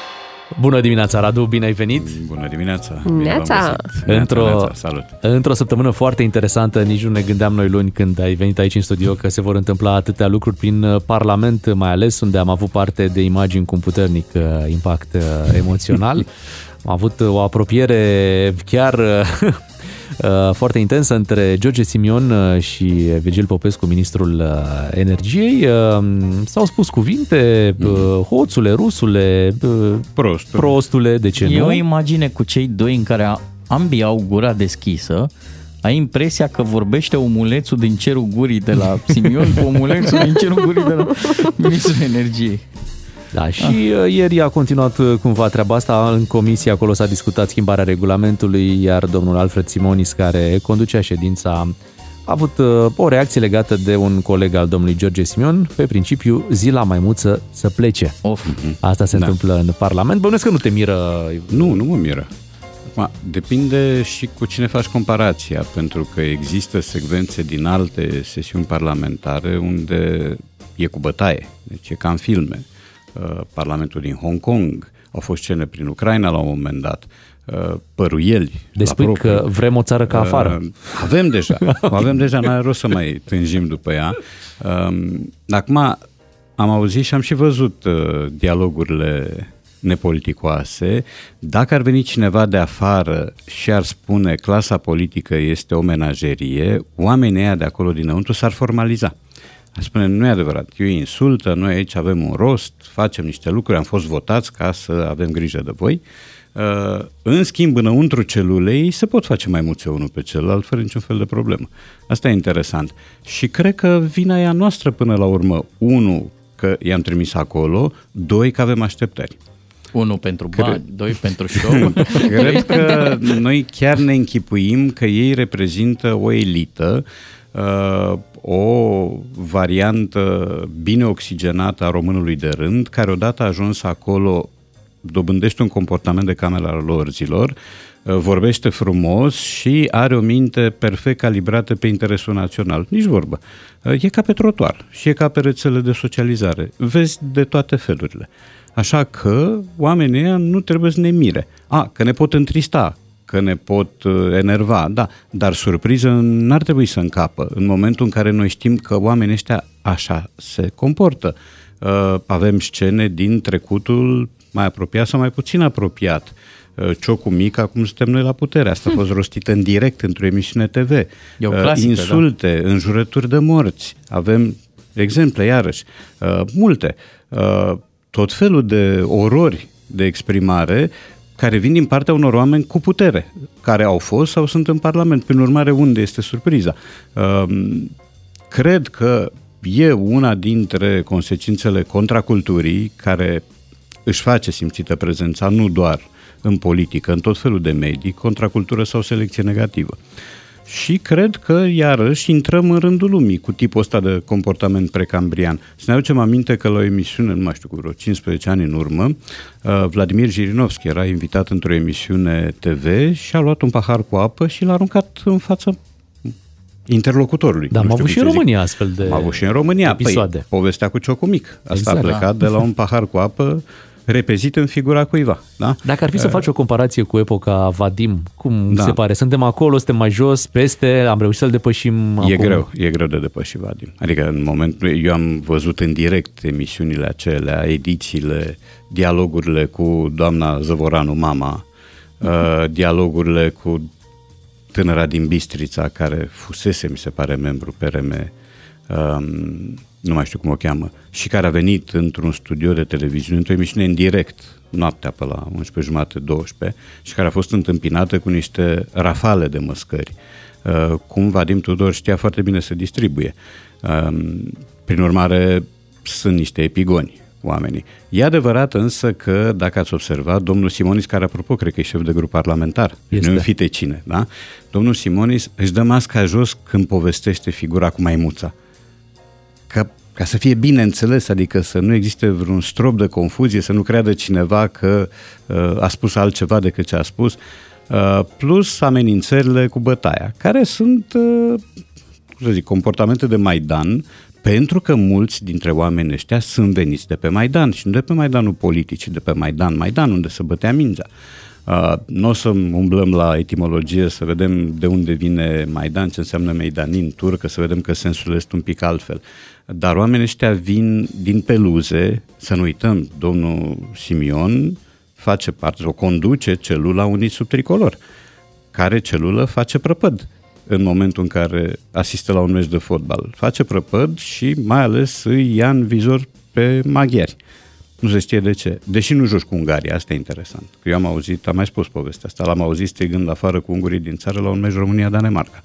Bună dimineața, Radu, bine ai venit! Bună dimineața! Neața! Într-o, neața, salut! într-o săptămână foarte interesantă, nici nu ne gândeam noi luni când ai venit aici în studio că se vor întâmpla atâtea lucruri prin uh, Parlament, mai ales unde am avut parte de imagini cu un puternic uh, impact uh, emoțional. Am avut uh, o apropiere chiar uh, uh, foarte intensă între George Simion uh, și Virgil Popescu, ministrul uh, energiei. Uh, S-au spus cuvinte, uh, hoțule, rusule, uh, Prostule. prostule, de ce E nu? o imagine cu cei doi în care a- ambii au gura deschisă, ai impresia că vorbește omulețul din cerul gurii de la Simion cu omulețul din cerul gurii de la Ministrul Energiei. Da, și ah. ieri a continuat uh, cumva treaba asta. În comisie acolo s-a discutat schimbarea regulamentului, iar domnul Alfred Simonis, care conducea ședința, a avut uh, o reacție legată de un coleg al domnului George Simion, pe principiu zi la maimuță să plece. Of. Asta se Da. întâmplă în Parlament. Bănuiesc că nu te miră. Nu, nu mă miră. Acum, depinde și cu cine faci comparația, pentru că există secvențe din alte sesiuni parlamentare unde e cu bătaie, deci e ca în filme. Uh, Parlamentul din Hong Kong, au fost scene prin Ucraina la un moment dat, uh, păruieli. Deci la spui propriu. că vrem o țară ca afară. Uh, avem deja, o avem deja, n-are rost să mai tânjim după ea. Um, acum am auzit și am și văzut uh, dialogurile nepoliticoase. Dacă ar veni cineva de afară și ar spune clasa politică este o menagerie, oamenii ăia de acolo dinăuntru s-ar formaliza. Ar spune, nu e adevărat, eu insultă, noi aici avem un rost, facem niște lucruri, am fost votați ca să avem grijă de voi. Uh, În schimb, înăuntru celulei se pot face mai mulți unul pe celălalt fără niciun fel de problemă. Asta e interesant. Și cred că vina e a noastră până la urmă. Unu, că i-am trimis acolo, doi, că avem așteptări. Unul pentru Cred- bani, doi pentru show. Cred că noi chiar ne închipuim că ei reprezintă o elită, uh, o variantă bine oxigenată a românului de rând, care odată ajuns acolo dobândește un comportament de camera al lor zilor, uh, vorbește frumos și are o minte perfect calibrată pe interesul național. Nici vorbă. Uh, E ca pe trotuar și e ca pe rețele de socializare. Vezi de toate felurile. Așa că oamenii ăia nu trebuie să ne mire. A, că ne pot întrista, că ne pot uh, enerva, da, dar surpriză n-ar trebui să încapă în momentul în care noi știm că oamenii ăștia așa se comportă. Uh, avem scene din trecutul mai apropiat sau mai puțin apropiat. Uh, Ciocu mic, acum suntem noi la putere. Asta a fost rostită în direct într-o emisiune TV. E o Uh, clasică, Insulte, înjurături de morți. Avem exemple, iarăși, uh, multe. Uh, tot felul de orori de exprimare care vin din partea unor oameni cu putere, care au fost sau sunt în Parlament. Prin urmare, unde este surpriza? Um, Cred că e una dintre consecințele contraculturii care își face simțită prezența nu doar în politică, în tot felul de medii, contracultură sau selecție negativă. Și cred că, iarăși, intrăm în rândul lumii cu tipul ăsta de comportament precambrian. Să ne aducem aminte că la o emisiune, nu mai știu, cu vreo 15 ani în urmă, uh, Vladimir Jirinovski era invitat într-o emisiune TV și a luat un pahar cu apă și l-a aruncat în fața interlocutorului. Da, Nu am știu avut și cum în să zic. România astfel de Am avut și în România. episoade. Păi, povestea cu ciocul mic. Asta Exact. a plecat de la un pahar cu apă repezit în figura cuiva. Da? Dacă ar fi să Uh, faci o comparație cu epoca Vadim, cum Da. se pare? Suntem acolo, suntem mai jos, peste, am reușit să-l depășim E acum. greu, e greu de depășit Vadim. Adică în momentul, eu am văzut în direct emisiunile acelea, edițiile, dialogurile cu doamna Zăvoranu, mama, uh, dialogurile cu tânăra din Bistrița, care fusese, mi se pare, membru PRM, um, nu mai știu cum o cheamă, și care a venit într-un studio de televiziune, într-o emisiune în direct, noaptea pe la 11 jumate, 12, și care a fost întâmpinată cu niște rafale de măscări. Uh, cum Vadim Tudor știa foarte bine să distribuie. Um, prin urmare, sunt niște epigoni oamenii. E adevărat însă că, dacă ați observat, domnul Simonis, care apropo cred că e șef de grup parlamentar, Este. nu fite cine, da? Domnul Simonis își dă masca jos când povestește figura cu maimuța. Ca, ca să fie bine înțeles, adică să nu existe vreun strop de confuzie, să nu creadă cineva că uh, a spus altceva decât ce a spus, uh, plus amenințările cu bătaia, care sunt, uh, cum să zic, comportamente de Maidan, pentru că mulți dintre oamenii ăștia sunt veniți de pe Maidan și nu de pe Maidanul politic, ci de pe Maidan, Maidan unde se bătea mingea. Uh, nu o să umblăm la etimologie să vedem de unde vine Maidan, ce înseamnă Maidanin, turcă, să vedem că sensul este un pic altfel. Dar oamenii ăștia vin din peluze, să nu uităm, domnul Simion face parte, o conduce celula unii sub tricolor, care celulă face prăpăd în momentul în care asistă la un meci de fotbal. Face prăpăd și mai ales îi ia în vizor pe maghiari. Nu se știe de ce. Deși nu joci cu Ungaria, asta e interesant. Că eu am auzit, am mai spus povestea asta, l-am auzit strigând afară cu ungurii din țară la un meci România-Danemarca.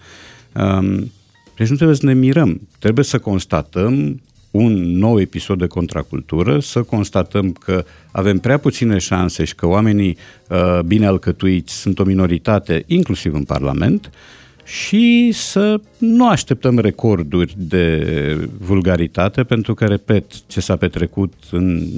Um, deci nu trebuie să ne mirăm. Trebuie să constatăm un nou episod de contracultură, să constatăm că avem prea puține șanse și că oamenii uh, bine alcătuiți sunt o minoritate, inclusiv în Parlament, și să nu așteptăm recorduri de vulgaritate, pentru că, repet, ce s-a petrecut în,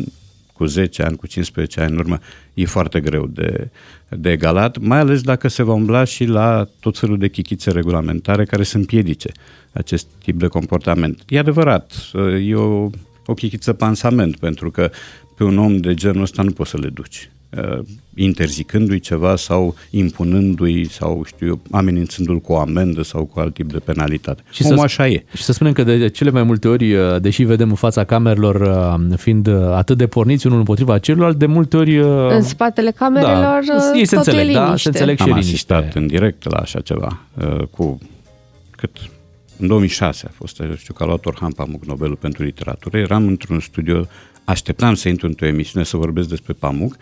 cu 10 ani, cu 15 ani în urmă, e foarte greu de, de egalat, mai ales dacă se va umbla și la tot felul de chichițe regulamentare care să împiedice acest tip de comportament. E adevărat, e o, o chichiță pansament, pentru că pe un om de genul ăsta nu poți să le duci. Uh, interzicându-i ceva sau impunându-i sau, știu eu, amenințându-l cu o amendă sau cu alt tip de penalitate. Și Omul să, așa e. Și să spunem că de cele mai multe ori, uh, deși vedem în fața camerelor uh, fiind uh, atât de porniți unul împotriva celuilalt, de multe ori... În spatele camerelor da, ei se totul înțeleg, e da, liniște. se înțeleg și Am liniște. asistat în direct la așa ceva cu cât în 2006 a fost, știu că a luat Orhan Pamuk Nobelul pentru literatură, eram într-un studio, așteptam să intru într-o emisiune să vorbesc despre Pamuk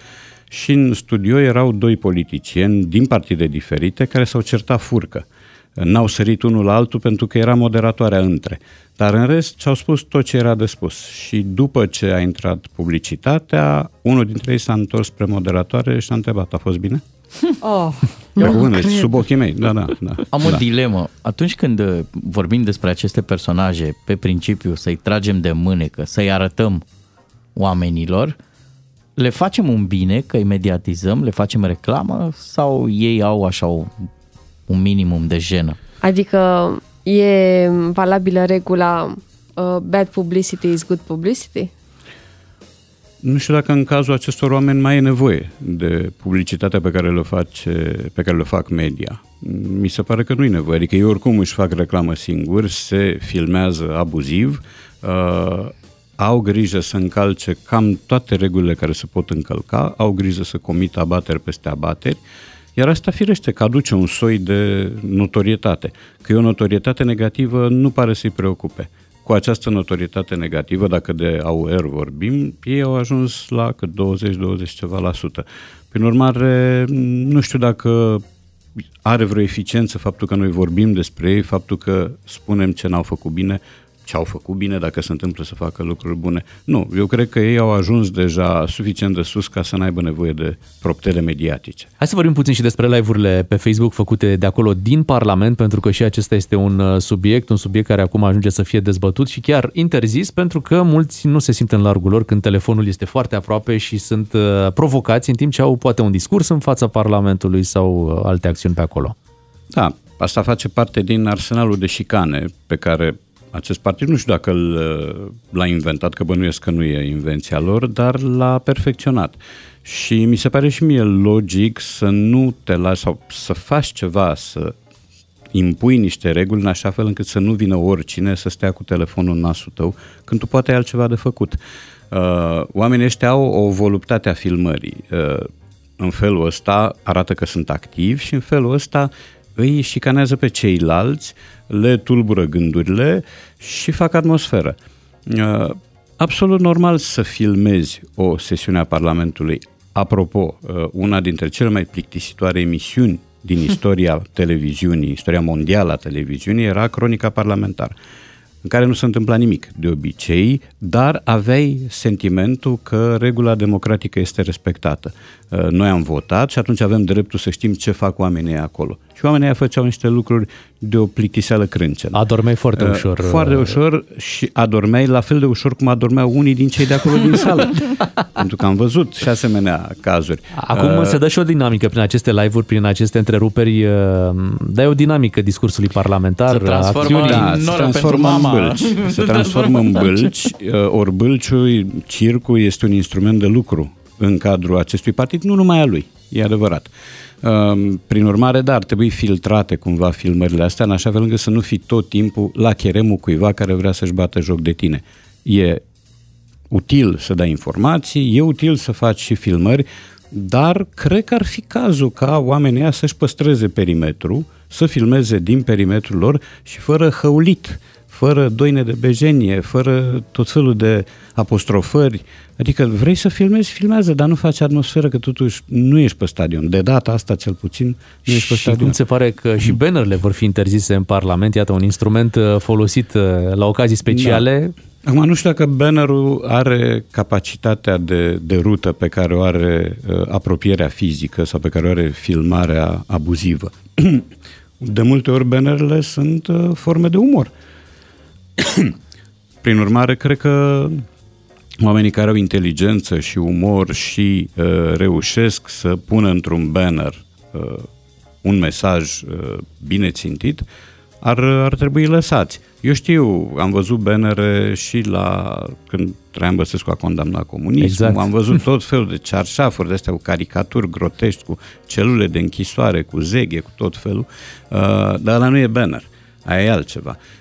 și în studio erau doi politicieni din partide diferite care s-au certat furcă. N-au sărit unul la altul pentru că era moderatoarea între. Dar în rest și-au spus tot ce era de spus. Și după ce a intrat publicitatea, unul dintre ei s-a întors spre moderatoare și a întrebat, a fost bine? Oh, Ia cuvânt, sub ochii mei, da, da. da Am o da. dilemă. Atunci când uh, vorbim despre aceste personaje, pe principiu să-i tragem de mânecă, să-i arătăm oamenilor, le facem un bine că îi mediatizăm, le facem reclamă sau ei au așa o, un minimum de jenă? Adică e valabilă regula uh, bad publicity is good publicity? Nu știu dacă în cazul acestor oameni mai e nevoie de publicitatea pe care le, face, pe care le fac media. Mi se pare că nu e nevoie, adică ei oricum își fac reclamă singuri, se filmează abuziv, uh, au grijă să încalce cam toate regulile care se pot încălca, au grijă să comită abateri peste abateri, iar asta firește că aduce un soi de notorietate. Că e o notorietate negativă nu pare să-i preocupe. Cu această notorietate negativă, dacă de AUR vorbim, ei au ajuns la cât 20-20 ceva la sută. Prin urmare, nu știu dacă are vreo eficiență faptul că noi vorbim despre ei, faptul că spunem ce n-au făcut bine, ce au făcut bine, dacă se întâmplă să facă lucruri bune. Nu, eu cred că ei au ajuns deja suficient de sus ca să n-aibă nevoie de proptele mediatice. Hai să vorbim puțin și despre live-urile pe Facebook făcute de acolo din Parlament, pentru că și acesta este un uh, subiect, un subiect care acum ajunge să fie dezbătut și chiar interzis, pentru că mulți nu se simt în largul lor când telefonul este foarte aproape și sunt uh, provocați în timp ce au poate un discurs în fața Parlamentului sau uh, alte acțiuni pe acolo. Da, asta face parte din arsenalul de șicane pe care acest partid, nu știu dacă l- l-a inventat, că bănuiesc că nu e invenția lor, dar l-a perfecționat. Și mi se pare și mie logic să nu te lași sau să faci ceva, să impui niște reguli în așa fel încât să nu vină oricine să stea cu telefonul în nasul tău când tu poate ai altceva de făcut. Uh, oamenii ăștia au o voluptate a filmării. Uh, în felul ăsta arată că sunt activi și în felul ăsta îi șicanează pe ceilalți, le tulbură gândurile și fac atmosferă. Uh, Absolut normal să filmezi o sesiune a Parlamentului. Apropo, uh, una dintre cele mai plictisitoare emisiuni din istoria televiziunii, istoria mondială a televiziunii, era Cronica Parlamentară, în care nu se întâmpla nimic de obicei, dar aveai sentimentul că regula democratică este respectată. Uh, Noi am votat și atunci avem dreptul să știm ce fac oamenii acolo. Și oamenii aia făceau niște lucruri de o plictiseală crâncenă. Adormeai foarte Uh, ușor. Foarte ușor și adormeai la fel de ușor cum adormeau unii din cei de acolo din sală. Pentru că am văzut și asemenea cazuri. Acum Uh, se dă și o dinamică prin aceste live-uri, prin aceste întreruperi, uh, dai o dinamică discursului parlamentar, Se transformă acțiunii. da, în se noră transformă pentru în mama. bâlci. Se transformă în bâlci, uh, ori bâlciul, circul este un instrument de lucru în cadrul acestui partid, nu numai a lui, e adevărat. Um, Prin urmare, da, ar trebui filtrate cumva filmările astea, în așa fel încât să nu fii tot timpul la cheremul cuiva care vrea să-și bată joc de tine. E util să dai informații, e util să faci și filmări, dar cred că ar fi cazul ca oamenii ăia să-și păstreze perimetru, să filmeze din perimetrul lor și fără hăulit, fără doine de bejenie, fără tot felul de apostrofări. Adică vrei să filmezi, filmează, dar nu faci atmosferă că totuși nu ești pe stadion. De data asta, cel puțin, nu ești pe Și stadion. cum se pare că și bannerele vor fi interzise în Parlament, iată un instrument uh, folosit uh, la ocazii speciale. Da. Acum nu știu dacă bannerul are capacitatea de, de rută pe care o are uh, apropierea fizică sau pe care o are filmarea abuzivă. De multe ori bannerele sunt uh, forme de umor. Prin urmare, cred că oamenii care au inteligență și umor și uh, reușesc să pună într-un banner uh, un mesaj uh, bine țintit, ar, ar trebui lăsați. Eu știu, am văzut bannere și la când Traian Băsescu a condamnat comunismul, Exact. am văzut tot felul de cearșafuri de astea cu caricaturi grotești, cu celule de închisoare, cu zeghe, cu tot felul, uh, dar ăla nu e banner. Aia e altceva. Uh,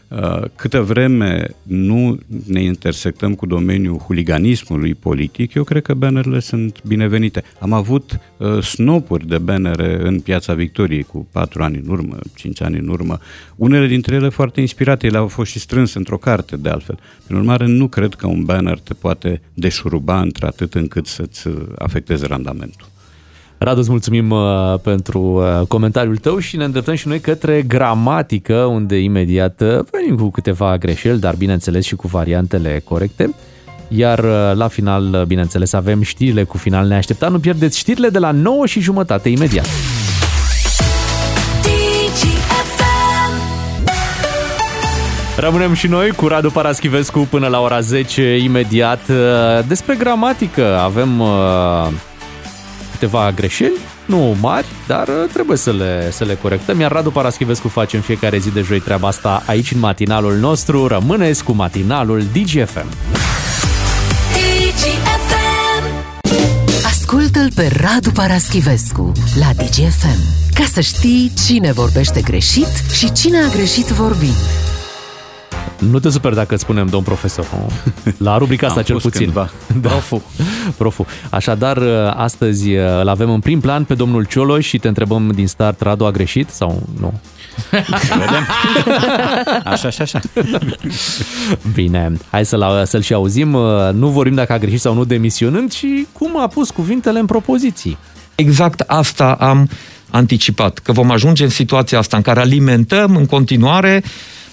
Câtă vreme nu ne intersectăm cu domeniul huliganismului politic, eu cred că bannerele sunt binevenite. Am avut uh, snopuri de bannere în Piața Victoriei cu patru ani în urmă, cinci ani în urmă. Unele dintre ele foarte inspirate, ele au fost și strânse într-o carte de altfel. Prin urmare, nu cred că un banner te poate deșuruba într-atât încât să-ți uh, afecteze randamentul. Radu, îți mulțumim uh, pentru uh, comentariul tău și ne îndreptăm și noi către gramatică, unde imediat uh, venim cu câteva greșeli, dar bineînțeles și cu variantele corecte. Iar uh, la final, uh, bineînțeles, avem știrile cu final neașteptat. Nu pierdeți știrile de la 9 și jumătate imediat. Rămânem și noi cu Radu Paraschivescu până la ora 10 imediat. Uh, Despre gramatică avem uh, câteva greșeli, nu mari, dar uh, trebuie să le, să le corectăm. Iar Radu Paraschivescu face în fiecare zi de joi treaba asta aici în matinalul nostru. Rămâneți cu matinalul DGFM. Ascultă-l pe Radu Paraschivescu la DGFM ca să știi cine vorbește greșit și cine a greșit vorbind. Nu te super dacă îți spunem domn profesor. nu? La rubrica asta Am cel fost puțin. cândva. Da. Profu. Profu. Așadar, astăzi uh, îl avem în prim plan pe domnul Cioloș și te întrebăm din start, Radu a greșit sau nu? Vedem. Așa și așa. Bine, hai să-l, să-l și auzim. Uh, Nu vorbim dacă a greșit sau nu demisionând, ci cum a pus cuvintele în propoziții. Exact asta am anticipat, că vom ajunge în situația asta în care alimentăm în continuare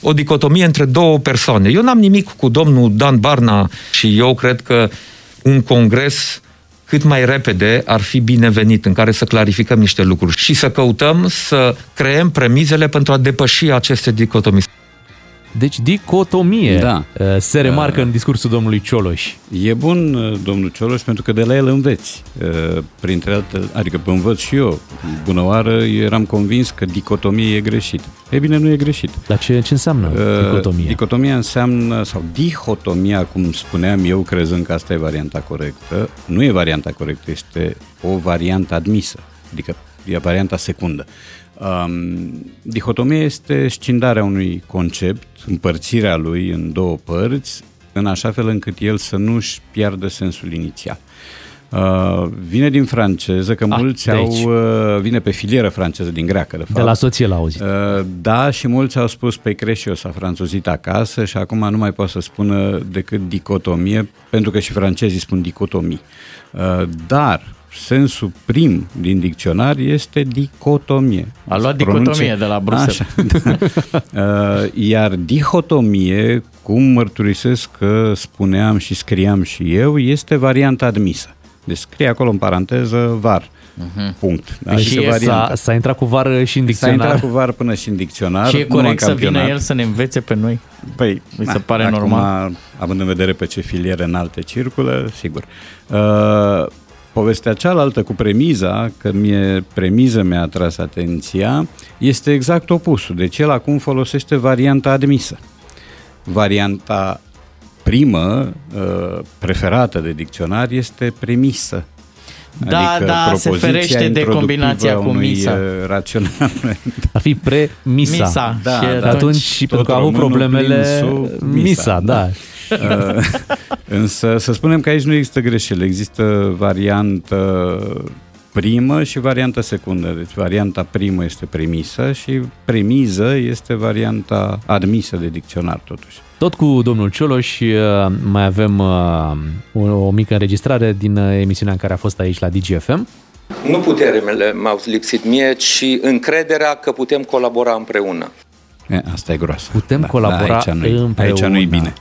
o dicotomie între două persoane. Eu n-am nimic cu domnul Dan Barna și eu cred că un congres cât mai repede ar fi binevenit în care să clarificăm niște lucruri și să căutăm să creăm premizele pentru a depăși aceste dicotomii. Deci dicotomie Da. uh, se remarcă în discursul domnului Cioloș. E bun uh, domnul Cioloș pentru că de la el înveți. Uh, Printre altele, adică învăț și eu. Bună oară, eu eram convins că dicotomie e greșit. E bine, nu e greșit. Dar ce, ce înseamnă dicotomie? Dicotomia înseamnă, sau dihotomia, cum spuneam eu, crezând că asta e varianta corectă, nu e varianta corectă, este o variantă admisă. Adică e varianta secundă. Um, dihotomia este scindarea unui concept, împărțirea lui în două părți, în așa fel încât el să nu-și piardă sensul inițial. Uh, vine din franceză, că Ah, mulți de au... aici. Uh, vine pe filieră franceză, din greacă, de fapt. De la soție l-a auzit. Uh, Da, și mulți au spus pe creșio s-a franțuzit acasă și acum nu mai poate să spună decât dicotomie, pentru că și francezii spun dicotomii. Uh, Dar sensul prim din dicționar este dicotomie. A luat Se pronunție- dicotomie de la Bruxelles. Așa, da. Uh, Iar dihotomie, cum mărturisesc că spuneam și scriam și eu, este varianta admisă. Deci scrie acolo în paranteză var. Mhm. Punct. Da? Deci Este varianta. s-a, s-a intrat cu vară și în S-a dicționar. intrat cu var până și în dicționar. Și e numai corect în să vină campionat. el să ne învețe pe noi? Păi, Mi se na, pare acum, normal. Având în vedere pe ce filiere înalte circulă, sigur. Uh, povestea cealaltă cu premiza, că mie premiza mi-a atras atenția, este exact opusul. Deci el acum folosește varianta admisă. Varianta primă, uh, preferată de dicționar, este premisă. Da, adică da, se propoziția ferește de introductivă combinația a cu unui, misa. uh, Raționament. Ar fi pre-misa. Misa. Da, Și da. atunci, Tot pentru că a avut românul problemele, prin su, misa, da. Uh, Însă să spunem că aici nu există greșeli, există variantă primă și varianta secundă. Deci varianta primă este premisă și premiză este varianta admisă de dicționar totuși. Tot cu domnul Cioloș uh, mai avem uh, o, o mică înregistrare din uh, emisiunea în care a fost aici la DGFM. Nu puterele m-au lipsit mie, ci încrederea că putem colabora împreună. E, asta e groasă. Putem colabora aici nu-i, împreună. Aici nu-i bine.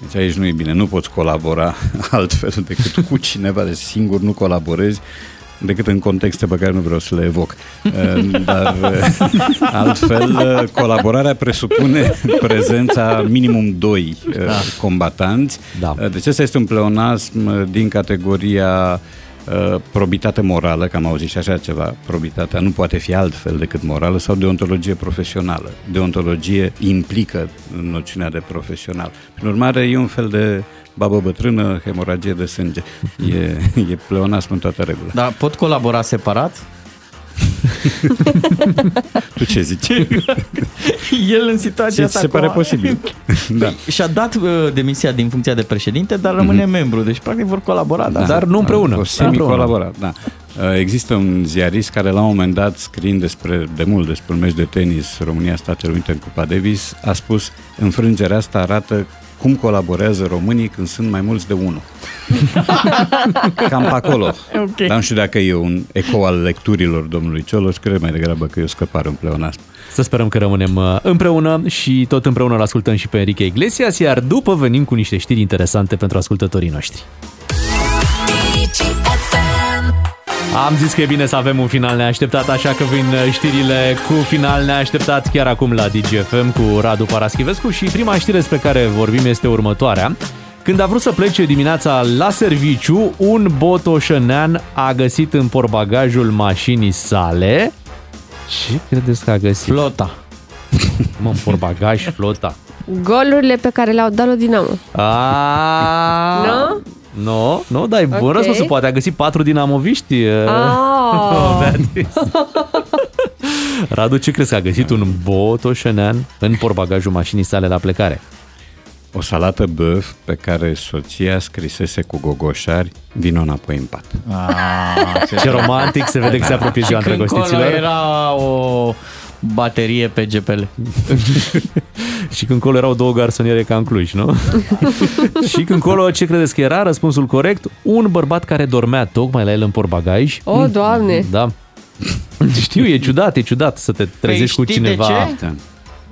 Deci aici nu e bine. Nu poți colabora altfel decât cu cineva. Deci singur nu colaborezi decât în contexte pe care nu vreau să le evoc. Uh, Dar uh, altfel, uh, colaborarea presupune prezența minimum doi uh, Da. combatanți. Da. Uh, Deci ăsta este un pleonasm uh, din categoria uh, probitate morală, că am auzit și așa ceva, probitatea nu poate fi altfel decât morală sau deontologie profesională. Deontologie implică noțiunea de profesional. Prin urmare, e un fel de babă bătrână, hemoragie de sânge. E, e pleonasm în toată regula. Dar pot colabora separat? Tu ce zici? El în situația Ție asta ți se pare cu- posibil? da. Și-a dat uh, demisia din funcția de președinte, dar rămâne Mhm. membru. Deci, practic, vor colabora. Da. Dar nu împreună. O semi-colaborat, da. Uh, Există un ziarist care la un moment dat, scriind despre, de mult despre un meci de tenis România-Statele Unite în Cupa Davis, a spus înfrângerea asta arată cum colaborează românii când sunt mai mulți de unul. Cam pe acolo. Ok. Dar nu știu dacă e un ecou al lecturilor domnului Cioloș, cred mai degrabă că e o scăpare în pleonasm. Să sperăm că rămânem uh, împreună și tot împreună îl ascultăm și pe Enrique Iglesias, iar după venim cu niște știri interesante pentru ascultătorii noștri. Am zis că e bine să avem un final neașteptat, așa că vin uh, știrile cu final neașteptat chiar acum la DGFM cu Radu Paraschivescu și prima știre despre care vorbim este următoarea. Când a vrut să plece dimineața la serviciu, un botoșănean a găsit în porbagajul mașinii sale... Ce credeți că a găsit? Flota. Mă, în porbagaj, flota. Golurile pe care le-au dat lui Dinamo. A, Nu? Nu, nu, dar e bun Ok. răspunsul. Poate a găsit patru dinamoviști. Ah. Beatrice. Radu, ce crezi că a găsit un botoșenean în porbagajul mașinii sale la plecare? O salată băf pe care soția scrisese cu gogoșari, vino înapoi în pat. Ah, Ce romantic, se vede că se apropie ziua Și când îndrăgostiților. acolo era o baterie pe GPL. Și când colo erau două garsoniere ca în Cluj, nu? și când colo, ce credeți că era? Răspunsul corect, un bărbat care dormea tocmai la el în porbagaj. O, Doamne! Da. Știu, e ciudat, e ciudat să te trezești Păi cu știi de cineva. ce?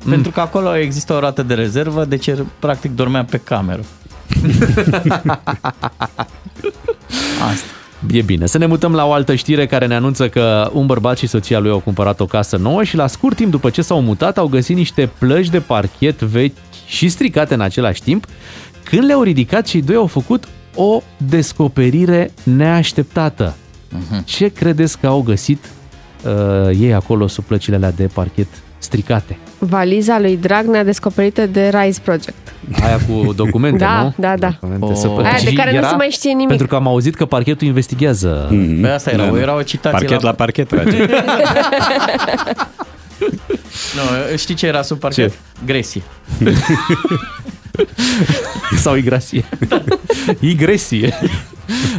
Pentru că acolo există o rată de rezervă, deci el practic dormea pe cameră. Asta. E bine. Să ne mutăm la o altă știre care ne anunță că un bărbat și soția lui au cumpărat o casă nouă și la scurt timp după ce s-au mutat au găsit niște plăci de parchet vechi și stricate în același timp. Când le-au ridicat, cei doi au făcut o descoperire neașteptată. Ce credeți că au găsit uh, ei acolo sub plăcile alea de parchet stricate? Valiza lui Dragnea descoperită de Rise Project. Aia cu documente, Da, nu? da, da. Documente să- Aia de Și care nu se mai știe nimic. Pentru că am auzit că parchetul investigează. Mm-hmm. Pe asta era, era o citație Parchet la, parchet, trage. Nu, știi ce era sub parchet? Ce? Gresie. Sau igrasie. Igresie.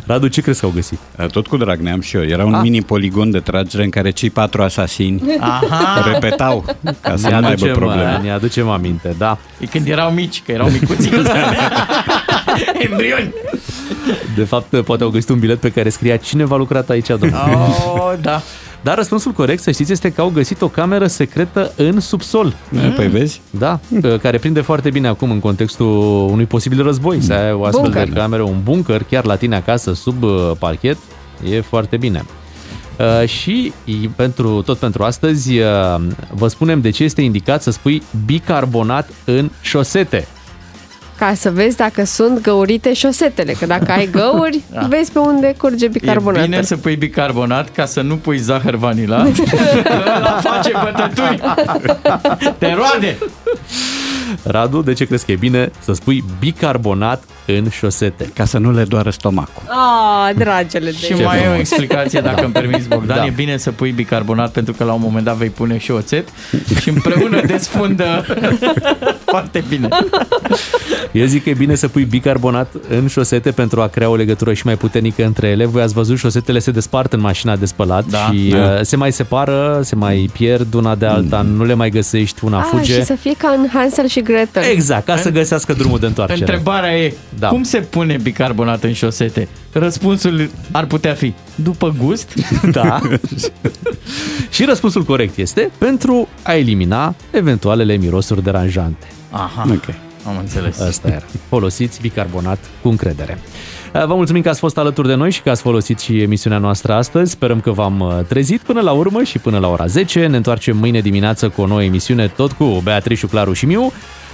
Radu, ce crezi că au găsit? Tot cu Dragnea am și eu. Era un Ah. mini poligon de tragere în care cei patru asasini Aha. repetau ca să ne nu mai aibă aducem, probleme. ne aducem aminte, da. E când erau mici, că erau micuți. Embrioni. De fapt, poate au găsit un bilet pe care scria cine a lucrat aici, domnule. Oh, da. Dar răspunsul corect, să știți, este că au găsit o cameră secretă în subsol. Mm. Păi vezi? Da, care prinde foarte bine acum în contextul unui posibil război. Să ai o astfel Bunker. de cameră, un bunker chiar la tine acasă, sub uh, parchet, e foarte bine. Uh, și i- pentru, tot pentru astăzi uh, vă spunem de ce este indicat să spui bicarbonat în șosete. Ca să vezi dacă sunt găurite șosetele, că dacă ai găuri, Da. vezi pe unde curge E bicarbonatul. bine să pui bicarbonat ca să nu pui zahăr vanila. Că ăla face bătături. Te roade. Radu, de ce crezi că e bine să spui bicarbonat în șosete? Ca să nu le doară stomacul. Ah, dragele de Și mai e o explicație, dacă îmi permiți, Bogdan. Da. E bine să pui bicarbonat pentru că la un moment dat vei pune și oțet și împreună desfundă foarte bine. Eu zic că e bine să pui bicarbonat în șosete pentru a crea o legătură și mai puternică între ele. Voi ați văzut, șosetele se despart în mașina de spălat Da. și Da. uh, se mai separă, se mai pierd una de alta, nu le mai găsești, una Ah, fuge. și să fie ca în Hansel și Gretel. Exact, ca să găsească drumul de întoarcere. Întrebarea e, Da. cum se pune bicarbonat în șosete? Răspunsul ar putea fi, după gust? Da. și răspunsul corect este pentru a elimina eventualele mirosuri deranjante. Aha, Ok. am înțeles. Asta era. Folosiți bicarbonat cu încredere. Vă mulțumim că ați fost alături de noi și că ați folosit și emisiunea noastră astăzi. Sperăm că v-am uh, trezit până la urmă și până la ora 10. Ne întoarcem mâine dimineață cu o nouă emisiune, tot cu Beatrice, Claru și Miu.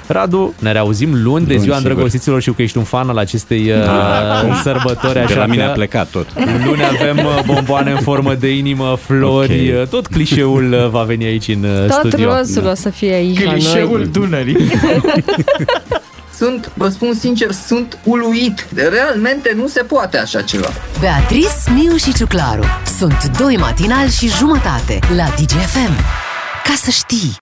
Radu, ne reauzim luni de Luni, ziua sigur. îndrăgostiților. Știu că ești un fan al acestei uh, sărbători, De așa la mine că a plecat tot. luni avem uh, bomboane în formă de inimă, flori, Ok. uh, tot clișeul uh, va veni aici în uh, Tot studio. rozul o să fie aici la noi. Dunării. Sunt, vă spun sincer, sunt uluit. Realmente nu se poate așa ceva. Beatrice, Miu și Ciuclaru sunt doi matinali și jumătate la DGFM. Ca să știi!